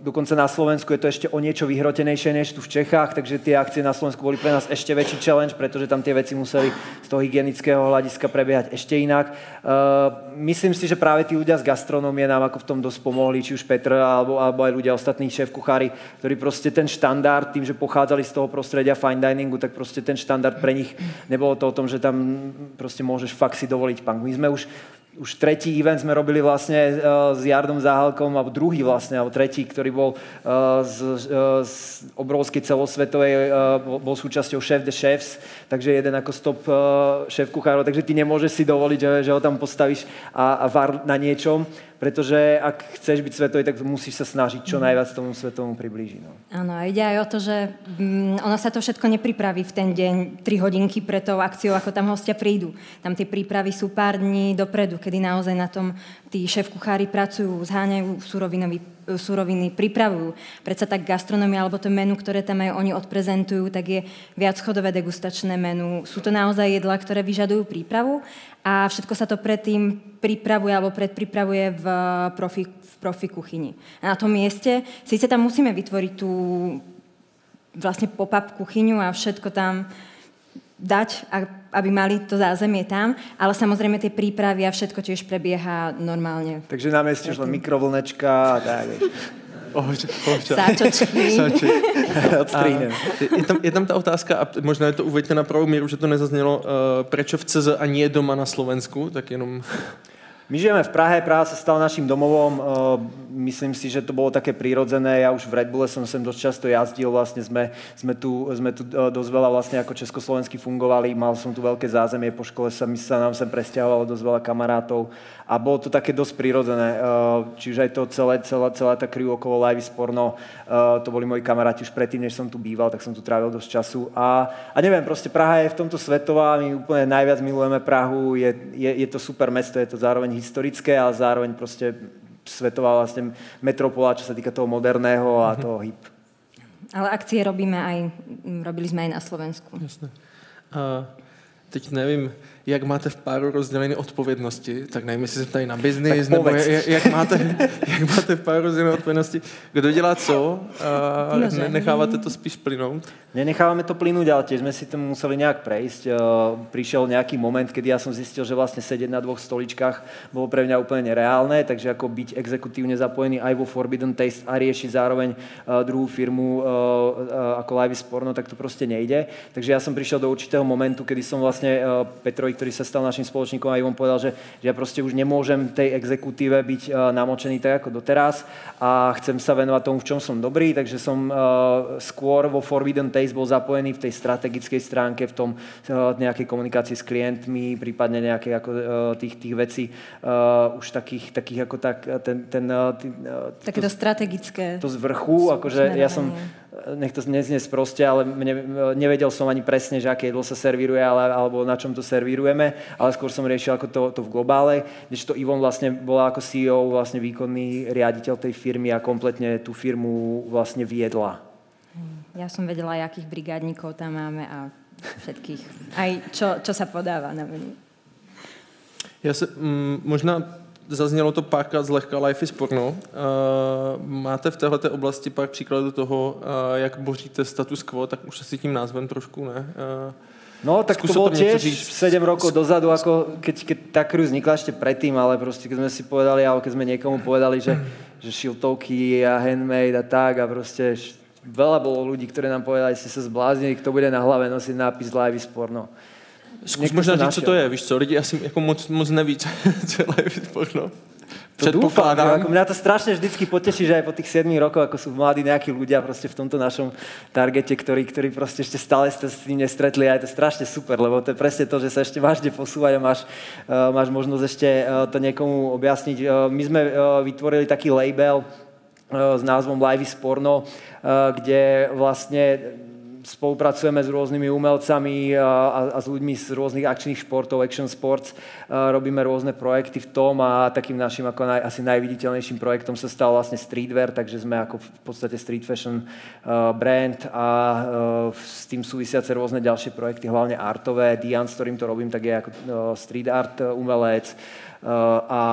Dokonca na Slovensku je to ešte o niečo vyhrotenejšie než tu v Čechách, takže tie akcie na Slovensku boli pre nás ešte väčší challenge, pretože tam tie veci museli z toho hygienického hľadiska prebiehať ešte inak. Uh, myslím si, že práve tí ľudia z gastronómie nám ako v tom dosť pomohli, či už Petr alebo, alebo aj ľudia ostatní šéf kuchári, ktorí proste ten štandard, tým, že pochádzali z toho prostredia fine diningu, tak proste ten štandard pre nich nebolo to o tom, že tam proste môžeš fakt si dovoliť punk. My sme už už tretí event sme robili vlastne uh, s Jardom Záhalkom, alebo druhý vlastne, alebo tretí, ktorý bol uh, z, uh, z obrovskej celosvetovej, bol, súčasťou Chef de Chefs, takže jeden ako stop šéf kuchárov, takže ty nemôžeš si dovoliť, že, že ho tam postavíš a, a var na niečom pretože ak chceš byť svetový, tak musíš sa snažiť čo najviac tomu svetovému priblížiť. No. Áno, a ide aj o to, že mm, ono sa to všetko nepripraví v ten deň 3 hodinky pre tou akciou, ako tam hostia prídu. Tam tie prípravy sú pár dní dopredu, kedy naozaj na tom tí šéf-kuchári pracujú, zháňajú suroviny, pripravujú. Predsa tak gastronomia alebo to menu, ktoré tam aj oni odprezentujú, tak je viac chodové degustačné menu. Sú to naozaj jedlá, ktoré vyžadujú prípravu a všetko sa to predtým pripravuje alebo predpripravuje v profi, v profi kuchyni. A na tom mieste, síce tam musíme vytvoriť tú vlastne pop-up kuchyňu a všetko tam dať, aby mali to zázemie tam, ale samozrejme tie prípravy a všetko tiež prebieha normálne. Takže na mieste už len mikrovlnečka a tak. Sáčočky. je, tam, je tam ta otázka, a možná je to uveďte na pravou míru, že to nezaznělo, uh, prečo v CZ a nie doma na Slovensku, tak jenom... My žijeme v Prahe, Praha sa stala našim domovom. Myslím si, že to bolo také prírodzené. Ja už v Red Bulle som sem dosť často jazdil. Vlastne sme, sme, tu, sme tu dosť veľa vlastne ako československy fungovali. Mal som tu veľké zázemie. Po škole sa, sa nám sem presťahovalo dosť veľa kamarátov a bolo to také dosť prirodzené. Čiže aj to celé, celá, celá tá crew okolo Live Sporno, to boli moji kamaráti už predtým, než som tu býval, tak som tu trávil dosť času. A, a neviem, proste Praha je v tomto svetová, my úplne najviac milujeme Prahu, je, je, je to super mesto, je to zároveň historické, ale zároveň proste svetová vlastne metropola, čo sa týka toho moderného a mhm. toho hip. Ale akcie robíme aj, robili sme aj na Slovensku. Jasne. Uh, teď nevím, jak máte v páru rozdělené odpovědnosti, tak nevím, jestli se tady na biznis, nebo jak, jak, máte, jak máte v páru rozdělené odpovědnosti, kdo dělá co a ne, necháváte to spíš plynout? Nenechávame to plynúť, ale tiež sme si tomu museli nejak prejsť. Prišiel nejaký moment, kedy ja som zistil, že vlastne sedieť na dvoch stoličkách bolo pre mňa úplne nereálne, takže ako byť exekutívne zapojený aj vo Forbidden Taste a riešiť zároveň druhú firmu ako Live Porno, tak to proste nejde. Takže ja som prišiel do určitého momentu, kedy som vlastne vlastne uh, Petrovi, ktorý sa stal našim spoločníkom, aj on povedal, že, že ja proste už nemôžem tej exekutíve byť uh, namočený tak ako doteraz a chcem sa venovať tomu, v čom som dobrý, takže som uh, skôr vo Forbidden Taste bol zapojený v tej strategickej stránke, v tom uh, nejakej komunikácii s klientmi, prípadne nejaké ako, tých, tých vecí už takých, takých ako tak, ten, ten, uh, Takéto strategické. To z vrchu, akože ja som nech to neznie proste, ale mne, nevedel som ani presne, že aké jedlo sa servíruje, ale, alebo na čom to servírujeme, ale skôr som riešil ako to, to v globále, to Ivon vlastne bola ako CEO, vlastne výkonný riaditeľ tej firmy a kompletne tú firmu vlastne viedla. Ja som vedela, akých brigádnikov tam máme a všetkých. Aj čo, čo sa podáva na menu. Ja se, mm, možná Zaznělo to párkrát zlehka Life is porno. Uh, máte v této oblasti pár příkladů toho, uh, jak boříte status quo, tak už asi tím názvem trošku, ne? Uh, No, tak to bolo tiež 7 rokov dozadu, ako keď, keď tá crew vznikla ešte predtým, ale proste keď sme si povedali, alebo keď sme niekomu povedali, že, že šiltovky a handmade a tak a proste veľa bolo ľudí, ktorí nám povedali, že ste sa zbláznili, kto bude na hlave nosiť nápis Live is porno. Zkus možná říct, co to je, víš co, lidi asi jako moc, moc neví, co, co je live porno. To dúfam, ako mňa to strašne vždycky poteší, že aj po tých 7 rokoch, ako sú mladí nejakí ľudia proste v tomto našom targete, ktorí, ktorí proste ešte stále ste s tým nestretli a je to strašne super, lebo to je presne to, že sa ešte vážne posúvať a máš, uh, máš možnosť ešte uh, to niekomu objasniť. Uh, my sme uh, vytvorili taký label s názvom Live is Porno, kde vlastne spolupracujeme s rôznymi umelcami a, a, s ľuďmi z rôznych akčných športov, action sports. Robíme rôzne projekty v tom a takým našim ako naj, asi najviditeľnejším projektom sa stal vlastne streetwear, takže sme ako v podstate street fashion uh, brand a uh, s tým súvisiace rôzne ďalšie projekty, hlavne artové. Dian, s ktorým to robím, tak je ako uh, street art umelec a,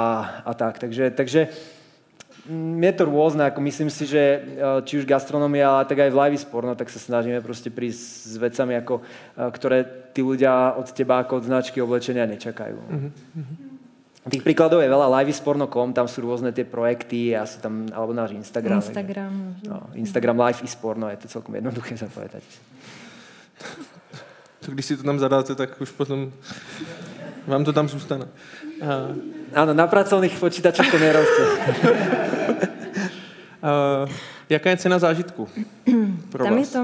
a tak. Takže, takže je to rôzne, ako myslím si, že e, či už gastronomia, ale tak aj v live sporno, tak sa snažíme proste prísť s vecami, ako, e, ktoré tí ľudia od teba ako od značky oblečenia nečakajú. Mm-hmm. Tých príkladov je veľa, livesporno.com, tam sú rôzne tie projekty a sú tam, alebo náš Instagram. Instagram. No, Instagram live i sporno, je to celkom jednoduché zapovedať. To když si to tam zadáte, tak už potom vám to tam zůstane. Uh, Áno, na pracovných počítačoch to nerostie. uh, jaká je cena zážitku pro tam vás? Je to,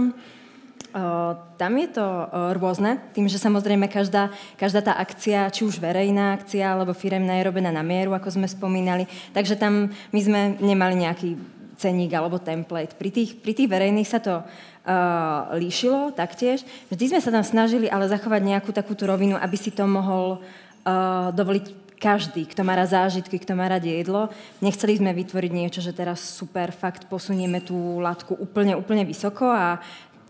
uh, tam je to uh, rôzne, tým, že samozrejme každá, každá tá akcia, či už verejná akcia, alebo firemná je robená na mieru, ako sme spomínali. Takže tam my sme nemali nejaký ceník alebo template. Pri tých, pri tých verejných sa to uh, líšilo taktiež. Vždy sme sa tam snažili ale zachovať nejakú takúto rovinu, aby si to mohol uh, dovoliť každý, kto má rád zážitky, kto má rád jedlo. Nechceli sme vytvoriť niečo, že teraz super, fakt posunieme tú látku úplne, úplne vysoko a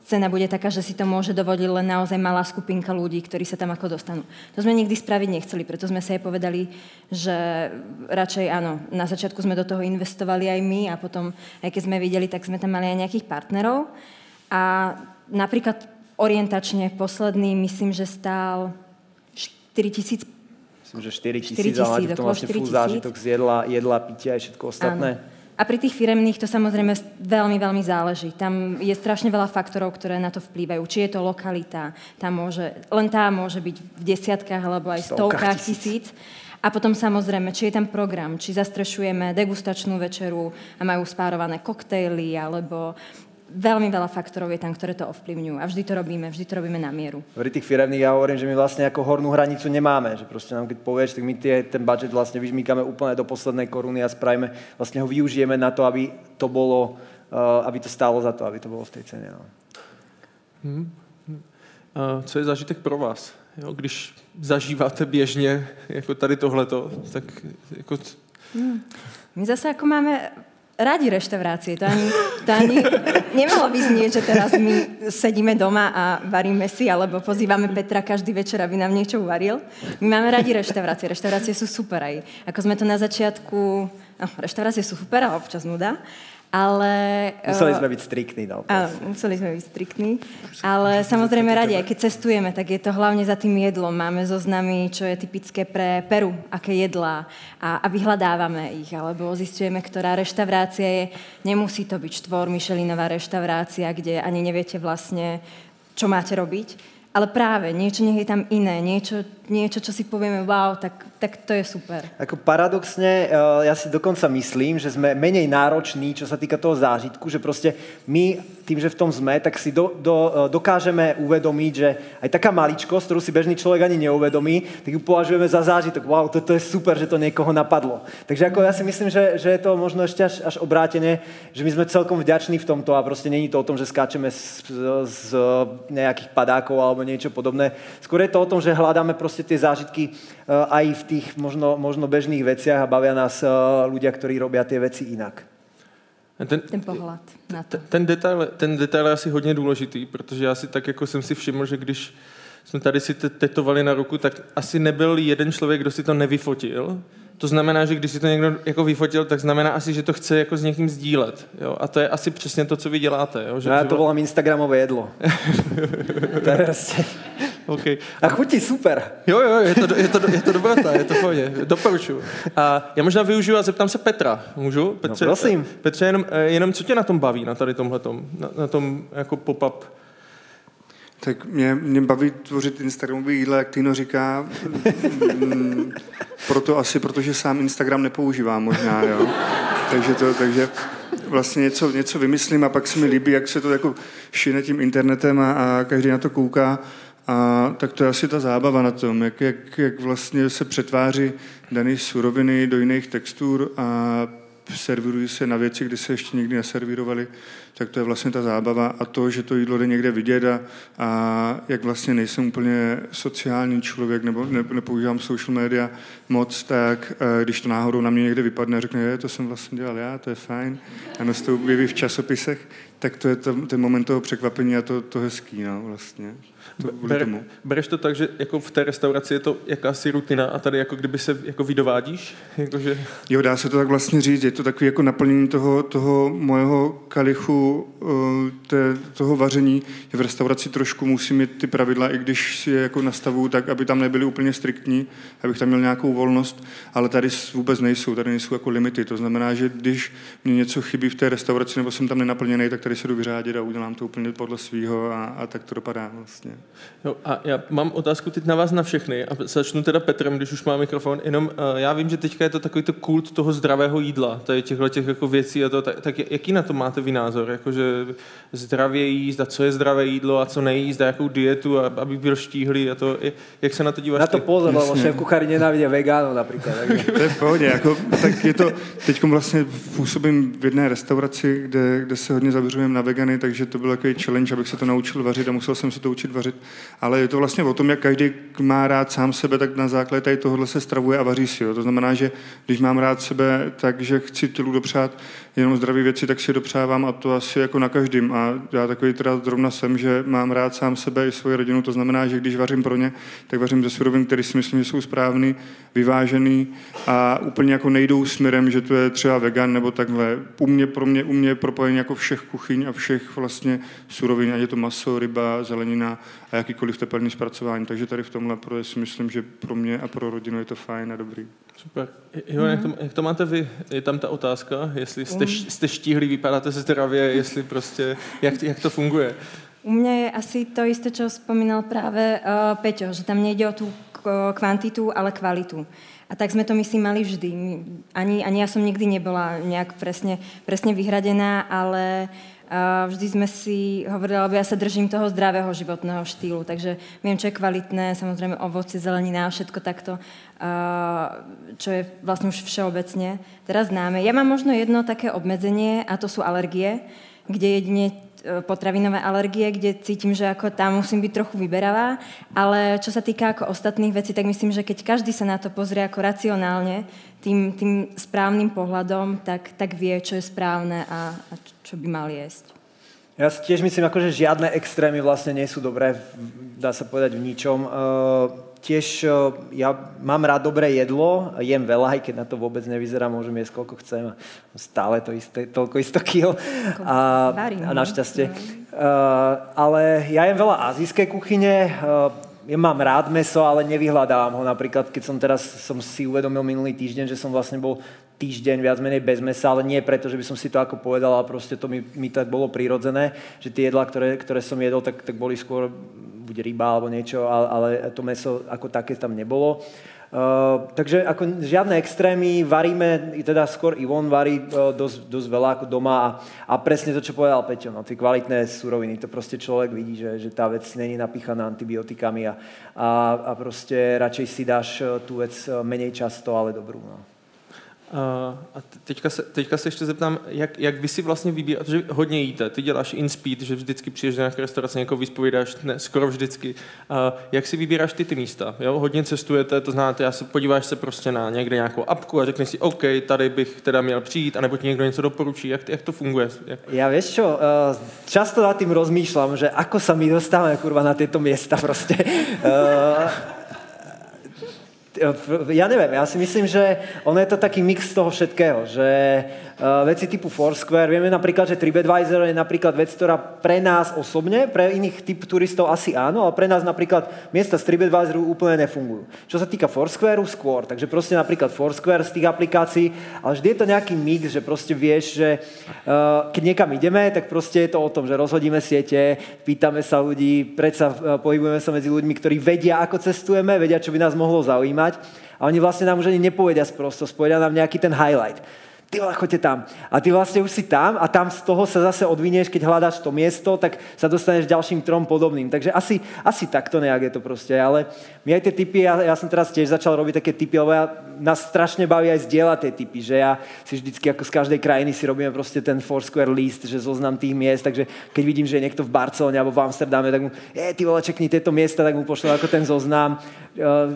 cena bude taká, že si to môže dovodiť len naozaj malá skupinka ľudí, ktorí sa tam ako dostanú. To sme nikdy spraviť nechceli, preto sme sa aj povedali, že radšej áno, na začiatku sme do toho investovali aj my a potom, aj keď sme videli, tak sme tam mali aj nejakých partnerov. A napríklad orientačne posledný, myslím, že stál 4000 myslím, že 4 tisíc, ale tom vlastne full zážitok z jedla, jedla, pitia a všetko ostatné. Áno. A pri tých firemných to samozrejme veľmi, veľmi záleží. Tam je strašne veľa faktorov, ktoré na to vplývajú. Či je to lokalita, tá môže, len tá môže byť v desiatkách alebo aj stovkách tisíc. A potom samozrejme, či je tam program, či zastrešujeme degustačnú večeru a majú spárované koktejly, alebo veľmi veľa faktorov je tam, ktoré to ovplyvňujú. A vždy to robíme, vždy to robíme na mieru. Pri tých firemných ja hovorím, že my vlastne ako hornú hranicu nemáme. Že proste nám keď povieš, tak my tie, ten budget vlastne vyžmýkame úplne do poslednej koruny a spravíme, vlastne ho využijeme na to, aby to bolo, uh, aby to stálo za to, aby to bolo v tej cene. No. Hmm. Uh, co je zažitek pro vás? Jo, když zažíváte běžně jako tady tohleto, tak jako... Hmm. My zase ako máme radi reštaurácie. To ani, to ani nemalo by znieť, že teraz my sedíme doma a varíme si, alebo pozývame Petra každý večer, aby nám niečo uvaril. My máme radi reštaurácie. Reštaurácie sú super aj. Ako sme to na začiatku... No, reštaurácie sú super, ale občas nuda. Ale... Museli sme byť striktní. No, áno, museli sme byť striktní. Ale samozrejme radi, aj keď cestujeme, tak je to hlavne za tým jedlom. Máme zoznamy, čo je typické pre Peru, aké jedlá a, a vyhľadávame ich. Alebo zistujeme, ktorá reštaurácia je. Nemusí to byť štvor Michelinová reštaurácia, kde ani neviete vlastne, čo máte robiť ale práve niečo nech je tam iné, niečo, niečo čo si povieme, wow, tak, tak to je super. Ako paradoxne, eh, ja si dokonca myslím, že sme menej nároční, čo sa týka toho zážitku, že proste my tým, že v tom sme, tak si do, do, eh, dokážeme uvedomiť, že aj taká maličkosť, ktorú si bežný človek ani neuvedomí, tak ju považujeme za zážitok. Wow, toto je super, že to niekoho napadlo. Takže ako ja si myslím, že, že je to možno ešte až, až obrátene, že my sme celkom vďační v tomto a proste není to o tom, že skáčeme z, z nejakých padákov alebo niečo podobné. Skôr je to o tom, že hľadáme proste tie zážitky eh, aj v tých možno, možno bežných veciach a bavia nás eh, ľudia, ktorí robia tie veci inak. Ten, ten pohled na to. Ten detail, ten detail je asi hodně důležitý, protože já si tak jako jsem si všiml, že když jsme tady si tetovali na ruku, tak asi nebyl jeden člověk, kdo si to nevyfotil, to znamená, že když si to někdo jako vyfotil, tak znamená asi, že to chce jako s někým sdílet. Jo? A to je asi přesně to, co vy děláte. Jo? Že, no, já to volám Instagramové jedlo. prostě... Okay. A chutí super. Jo, jo, je to, je to, je to dobrota, je to v pohodě, doporučuji. A já možná využiju a zeptám se Petra, můžu? Petře, no prosím. Petře, jenom, jenom co tě na tom baví, na tady tomhletom, na, na tom jako pop-up tak mě, mě baví tvořit Instagramový jídla, jak Tino říká. Mm, proto asi, protože sám Instagram nepoužívám možná, jo. Takže, to, takže vlastně něco, něco vymyslím a pak se mi líbí, jak se to jako šine tím internetem a, a každý na to kouká. A tak to je asi ta zábava na tom, jak, jak, jak vlastně se přetváří dané suroviny do jiných textur a servírují se na věci, kde se ještě nikdy neservírovaly, tak to je vlastně ta zábava a to, že to jídlo jde někde vidět a, a jak vlastně nejsem úplně sociální člověk nebo ne, nepoužívám social media moc, tak eh, když to náhodou na mě někde vypadne a řekne, je, to jsem vlastně dělal já, to je fajn, a to objeví v časopisech, tak to je ten moment toho překvapení a to, to hezký, no, vlastně. To Ber, bereš to tak, že jako v té restauraci je to jakási rutina a tady jako kdyby se jako vydovádíš? Jakože... Jo, dá se to tak vlastně říct. Je to takový jako naplnění toho, toho mojeho kalichu, eh, té, toho vaření. V restauraci trošku musím mít ty pravidla, i když si je jako nastavu tak, aby tam nebyly úplně striktní, abych tam měl nějakou volnost, ale tady vůbec nejsou, tady nejsou jako limity. To znamená, že když mě něco chybí v té restauraci nebo jsem tam nenaplněný, tak tady se jdu vyřádit a udělám to úplně podle svého a, a tak to dopadá vlastně. Jo, a já mám otázku teď na vás na všechny a začnu teda Petrem, když už má mikrofon. Jenom uh, já vím, že teďka je to takový to kult toho zdravého jídla, tady těchto těch jako věcí a to, tak, tak jaký na to máte vy názor? Jakože zdravě jíst a co je zdravé jídlo a co nejíst a jakou dietu, a, aby byl štíhlý a to, jak se na to díváš? Na to pozor, lebo šéf kuchári nenávidí vegánov například. to je v pohodě, jako, tak je to, teď vlastně působím v jedné restauraci, kde, kde se hodně zaměřujeme na vegany, takže to byl takový challenge, abych se to naučil vařit a musel jsem se to učit vařit ale je to vlastně o tom, jak každý má rád sám sebe, tak na základě tady tohohle se stravuje a vaří si. Jo. To znamená, že když mám rád sebe, takže chci tělu dopřát jenom zdravé věci, tak si dopřávám a to asi jako na každém. A já takový teda zrovna jsem, že mám rád sám sebe i svoji rodinu, to znamená, že když vařím pro ně, tak vařím ze surovin, které si myslím, že jsou správný, vyvážený a úplně jako nejdou směrem, že to je třeba vegan nebo takhle. U mě, pro mě, u mě je propojení jako všech kuchyň a všech vlastně surovin, ať je to maso, ryba, zelenina a jakýkoliv tepelný zpracování. Takže tady v tomhle pro si myslím, že pro mě a pro rodinu je to fajn a dobrý. Super. Jo, jak, to, jak to máte vy? Je tam ta otázka, jestli jste, jste štíhlí, vypadáte se zdravě, jestli prostě, jak, jak to funguje? U mňa je asi to isté, čo spomínal práve uh, Peťo, že tam nejde o tú kvantitu, ale kvalitu. A tak sme to, myslím, mali vždy. Ani, ani ja som nikdy nebola nejak presne, presne vyhradená, ale uh, vždy sme si hovorili, lebo ja sa držím toho zdravého životného štýlu, takže viem, čo je kvalitné, samozrejme ovoci, zelenina, všetko takto, čo je vlastne už všeobecne teraz známe. Ja mám možno jedno také obmedzenie a to sú alergie, kde jedine e, potravinové alergie, kde cítim, že ako tam musím byť trochu vyberavá, ale čo sa týka ako ostatných vecí, tak myslím, že keď každý sa na to pozrie ako racionálne, tým, tým správnym pohľadom, tak, tak vie, čo je správne a, a čo by mal jesť. Ja tiež myslím, ako, že žiadne extrémy vlastne nie sú dobré, dá sa povedať v ničom. Uh, tiež uh, ja mám rád dobré jedlo, jem veľa, aj keď na to vôbec nevyzerá, môžem jesť koľko chcem. Stále to isté, toľko isto kil. A, a našťastie. Uh, ale ja jem veľa azijskej kuchyne, uh, ja mám rád meso, ale nevyhľadávam ho. Napríklad, keď som teraz som si uvedomil minulý týždeň, že som vlastne bol týždeň viac menej bez mesa, ale nie preto, že by som si to ako povedal, ale proste to mi, mi tak bolo prirodzené, že tie jedlá, ktoré, ktoré som jedol, tak, tak boli skôr buď ryba alebo niečo, ale, ale to meso ako také tam nebolo. Uh, takže ako žiadne extrémy, varíme, teda skôr Ivon varí uh, dosť, dosť veľa ako doma a, a presne to, čo povedal Peťo, no, tie kvalitné suroviny, to proste človek vidí, že, že tá vec není napíchaná antibiotikami a, a, a proste radšej si dáš tú vec menej často, ale dobrú. No. A teďka se, teďka se ještě zeptám, jak, jak vy si vlastně vybíráte, že hodně jíte, ty děláš InSpeed, že vždycky přijdeš do nějaké restaurace, někoho vyspovídáš, ne, skoro vždycky. A jak si vybíráš ty ty místa? Jo? Hodně cestujete, to znáte, já se podíváš se prostě na někde nějakou apku a řekneš si, OK, tady bych teda měl přijít, anebo ti někdo něco doporučí. Jak, jak to funguje? Jak... Ja čo, eh, často nad tým rozmýšľam, že ako sa my dostávame kurva na tieto miesta proste. Eh, ja neviem, ja si myslím, že ono je to taký mix toho všetkého, že veci typu Foursquare, vieme napríklad, že TripAdvisor je napríklad vec, ktorá pre nás osobne, pre iných typ turistov asi áno, ale pre nás napríklad miesta z TripAdvisoru úplne nefungujú. Čo sa týka Foursquareu, skôr. Takže proste napríklad Foursquare z tých aplikácií, ale vždy je to nejaký mix, že proste vieš, že uh, keď niekam ideme, tak proste je to o tom, že rozhodíme siete, pýtame sa ľudí, predsa uh, pohybujeme sa medzi ľuďmi, ktorí vedia, ako cestujeme, vedia, čo by nás mohlo zaujímať a oni vlastne nám už ani nepovedia sprosto, spovedia nám nejaký ten highlight ty vole, choďte tam. A ty vlastne už si tam a tam z toho sa zase odvinieš, keď hľadáš to miesto, tak sa dostaneš ďalším trom podobným. Takže asi, asi takto nejak je to proste. Ale my aj tie typy, ja, ja som teraz tiež začal robiť také typy, lebo ja, nás strašne baví aj zdieľať tie typy, že ja si vždycky ako z každej krajiny si robíme proste ten Foursquare list, že zoznam tých miest, takže keď vidím, že je niekto v Barcelone alebo v Amsterdame, tak mu, je, ty vole, čekni tieto miesta, tak mu pošlem ako ten zoznam.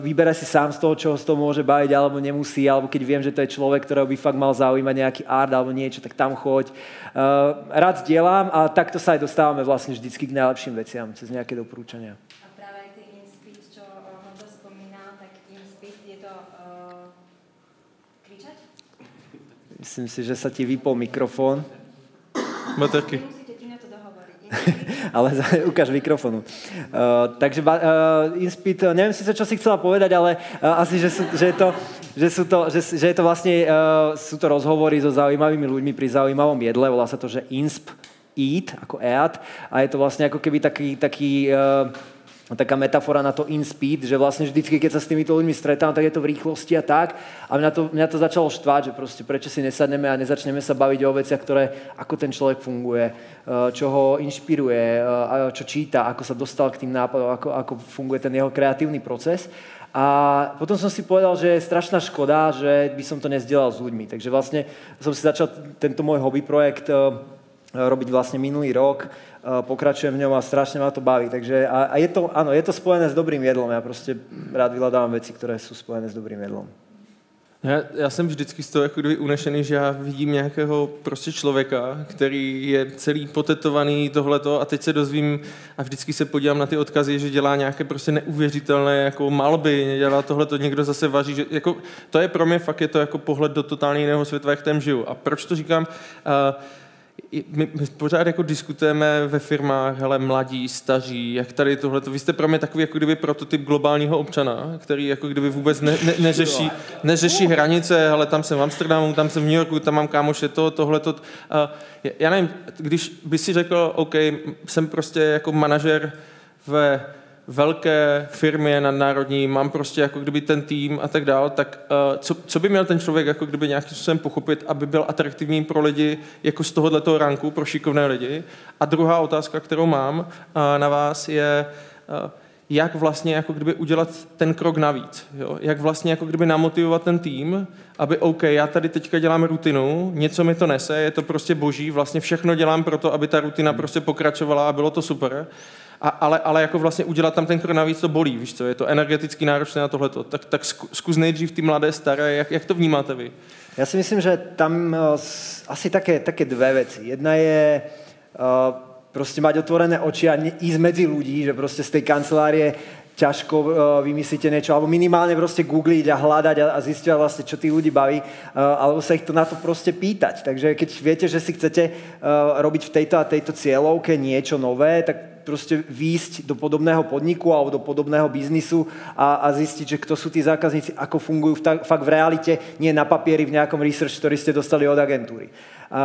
Vybere si sám z toho, čo z toho môže baviť, alebo nemusí, alebo keď viem, že to je človek, ktorého by fakt mal zaujímať nejaký art alebo niečo, tak tam choď. Rád zdieľam a takto sa aj dostávame vlastne vždycky k najlepším veciam, cez nejaké doporúčania. Myslím si, že sa ti vypol mikrofón. Baterky. ale ukáž mikrofonu. Uh, takže uh, Inspit, neviem si, čo si chcela povedať, ale uh, asi, že, sú, že, je to, že, sú to, že, že je to vlastne, uh, sú to rozhovory so zaujímavými ľuďmi pri zaujímavom jedle, volá sa to, že Insp Eat, ako EAT, a je to vlastne ako keby taký, taký uh, taká metafora na to in speed, že vlastne vždycky, keď sa s týmito ľuďmi stretám, tak je to v rýchlosti a tak. A mňa to, mňa to začalo štvať, že proste prečo si nesadneme a nezačneme sa baviť o veciach, ktoré, ako ten človek funguje, eh, čo ho inšpiruje, eh, čo číta, ako sa dostal k tým nápadom, ako, ako funguje ten jeho kreatívny proces. A potom som si povedal, že je strašná škoda, že by som to nezdielal s ľuďmi. Takže vlastne som si začal tento môj hobby projekt eh, robiť vlastne minulý rok pokračujem v ňom a strašne ma to baví. Takže a, a je to, áno, je to spojené s dobrým jedlom. Ja proste rád vyhľadávam veci, ktoré sú spojené s dobrým jedlom. Já, já jsem vždycky z toho kdyby unešený, že já vidím nějakého prostě člověka, který je celý potetovaný tohleto a teď se dozvím a vždycky se podívám na ty odkazy, že dělá nějaké prostě neuvěřitelné jako malby, dělá tohleto, někdo zase vaří, že jako, to je pro mě fakt je to jako pohled do totálně jiného světa, jak tam žiju. A proč to říkám? Uh, my, my pořád jako diskutujeme ve firmách, hele, mladí, staří, jak tady tohle, vy jste pro mě takový jako kdyby prototyp globálního občana, který jako kdyby vůbec ne, ne, neřeší, neřeší hranice, ale tam jsem v Amsterdamu, tam jsem v New Yorku, tam mám kámoše to, tohle, to. já nevím, když by si řekl, OK, jsem prostě jako manažer ve velké firmě nadnárodní, mám prostě jako kdyby ten tým a tak dál, tak uh, co, co by měl ten člověk jako kdyby nějakým způsobem pochopit, aby byl atraktivní pro lidi jako z tohoto ranku, pro šikovné lidi. A druhá otázka, kterou mám uh, na vás je, uh, jak vlastně jako kdyby udělat ten krok navíc. Jo? Jak vlastně jako kdyby namotivovat ten tým, aby OK, já tady teďka dělám rutinu, něco mi to nese, je to prostě boží, vlastně všechno dělám pro to, aby ta rutina prostě pokračovala a bylo to super a, ale, ale jako vlastně udělat tam ten krok navíc to bolí, víš co, je to energeticky náročné na tohleto. Tak, tak zkus nejdřív ty mladé, staré, jak, jak to vnímáte vy? Ja si myslím, že tam uh, asi také, také dve veci. Jedna je uh, proste mať otvorené oči a ne, ísť medzi ľudí, že proste z tej kancelárie ťažko uh, vymyslíte niečo, alebo minimálne proste googliť a hľadať a, a zistiť vlastne, čo tých ľudí baví, uh, alebo sa ich to na to proste pýtať. Takže keď viete, že si chcete uh, robiť v tejto a tejto cieľovke niečo nové, tak proste výjsť do podobného podniku alebo do podobného biznisu a, a zistiť, že kto sú tí zákazníci, ako fungujú v ta, fakt v realite, nie na papieri v nejakom research, ktorý ste dostali od agentúry. A,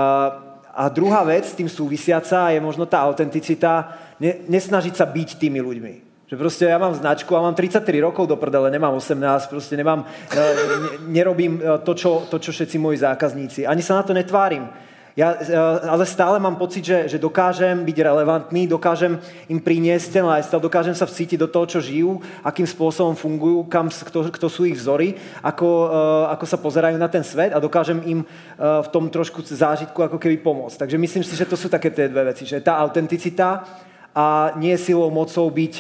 a druhá vec s tým súvisiaca je možno tá autenticita, ne, nesnažiť sa byť tými ľuďmi. Že proste ja mám značku a mám 33 rokov do prdele, nemám 18, proste nemám, e, ne, nerobím e, to čo, to, čo všetci moji zákazníci. Ani sa na to netvárim. Ja, e, ale stále mám pocit, že, že dokážem byť relevantný, dokážem im priniesť ten lifestyle, dokážem sa vcítiť do toho, čo žijú, akým spôsobom fungujú, kam, kto, kto sú ich vzory, ako, ako sa pozerajú na ten svet a dokážem im v tom trošku zážitku ako keby pomôcť. Takže myslím si, že to sú také tie dve veci, že tá autenticita a nie silou mocou byť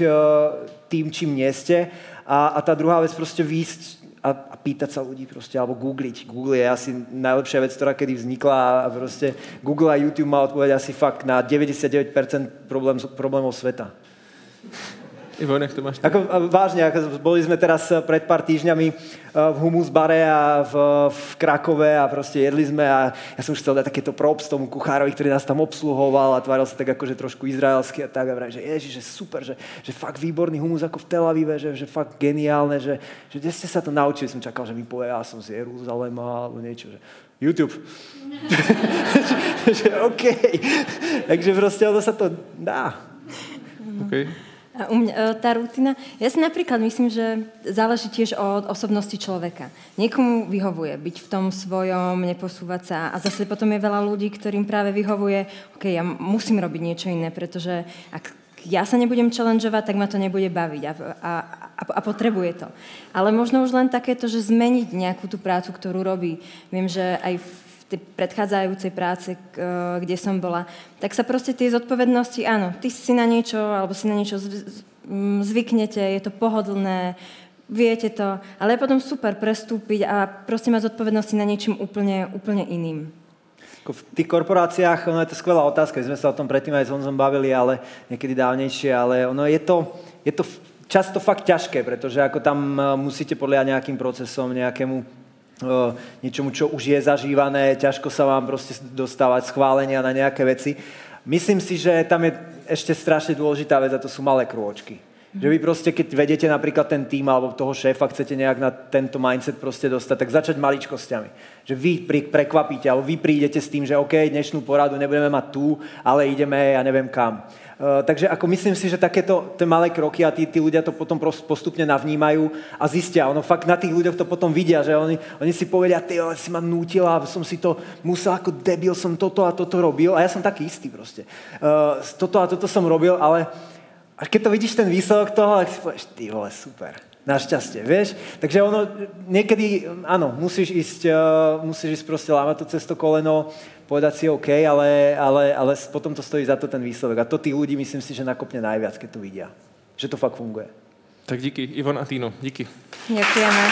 tým, čím nie ste. A, a tá druhá vec proste výjsť a, a pýtať sa ľudí proste, alebo googliť. Google je asi najlepšia vec, ktorá kedy vznikla a proste Google a YouTube má odpovedať asi fakt na 99% problém, problémov sveta. Ivo, nech to máš. Ako, vážne, ako boli sme teraz eh, pred pár týždňami eh, v Humus bare a v, v Krakove a proste jedli sme a ja som už chcel dať takéto props tomu kuchárovi, ktorý nás tam obsluhoval a tváril sa tak akože trošku izraelsky a tak a vraj, že ježiš, že super, že, že fakt výborný humus ako v Tel Avive, že, že fakt geniálne, že, že kde ste sa to naučili? Som čakal, že mi povie, ja som z Jeruzalema alebo niečo, že YouTube. že OK. Takže proste ono sa to dá. Okay. A u mňa, e, tá rutina, ja si napríklad myslím, že záleží tiež od osobnosti človeka. Niekomu vyhovuje byť v tom svojom, neposúvať sa a zase potom je veľa ľudí, ktorým práve vyhovuje, ok, ja musím robiť niečo iné, pretože ak ja sa nebudem challengeovať, tak ma to nebude baviť a, a, a, a potrebuje to. Ale možno už len takéto, že zmeniť nejakú tú prácu, ktorú robí. Viem, že aj tej predchádzajúcej práce, kde som bola, tak sa proste tie zodpovednosti, áno, ty si na niečo, alebo si na niečo zvyknete, je to pohodlné, viete to, ale je potom super prestúpiť a proste mať zodpovednosti na niečím úplne, úplne iným. V tých korporáciách, ono je to skvelá otázka, my sme sa o tom predtým aj s Honzom bavili, ale niekedy dávnejšie, ale ono je to, je to často fakt ťažké, pretože ako tam musíte podľa nejakým procesom, nejakému niečomu, čo už je zažívané, ťažko sa vám proste dostávať schválenia na nejaké veci. Myslím si, že tam je ešte strašne dôležitá vec a to sú malé krôčky. Že vy proste, keď vedete napríklad ten tým alebo toho šéfa, chcete nejak na tento mindset proste dostať, tak začať maličkosťami. Že vy prekvapíte, alebo vy prídete s tým, že OK, dnešnú poradu nebudeme mať tu, ale ideme, ja neviem kam. Uh, takže ako myslím si, že takéto tie malé kroky a tí, tí ľudia to potom postupne navnímajú a zistia. Ono fakt na tých ľuďoch to potom vidia, že oni, oni si povedia, ty si ma nútila, som si to musel ako debil, som toto a toto robil. A ja som taký istý proste. Uh, toto a toto som robil, ale a keď to vidíš ten výsledok toho, tak si povieš, ty vole, super. Našťastie, vieš? Takže ono, niekedy, áno, musíš ísť, uh, musíš ísť proste lámať to cez to koleno, povedať si OK, ale, ale, ale potom to stojí za to ten výsledok. A to tí ľudí, myslím si, že nakopne najviac, keď to vidia. Že to fakt funguje. Tak díky, Ivon a Tino, díky. Ďakujeme.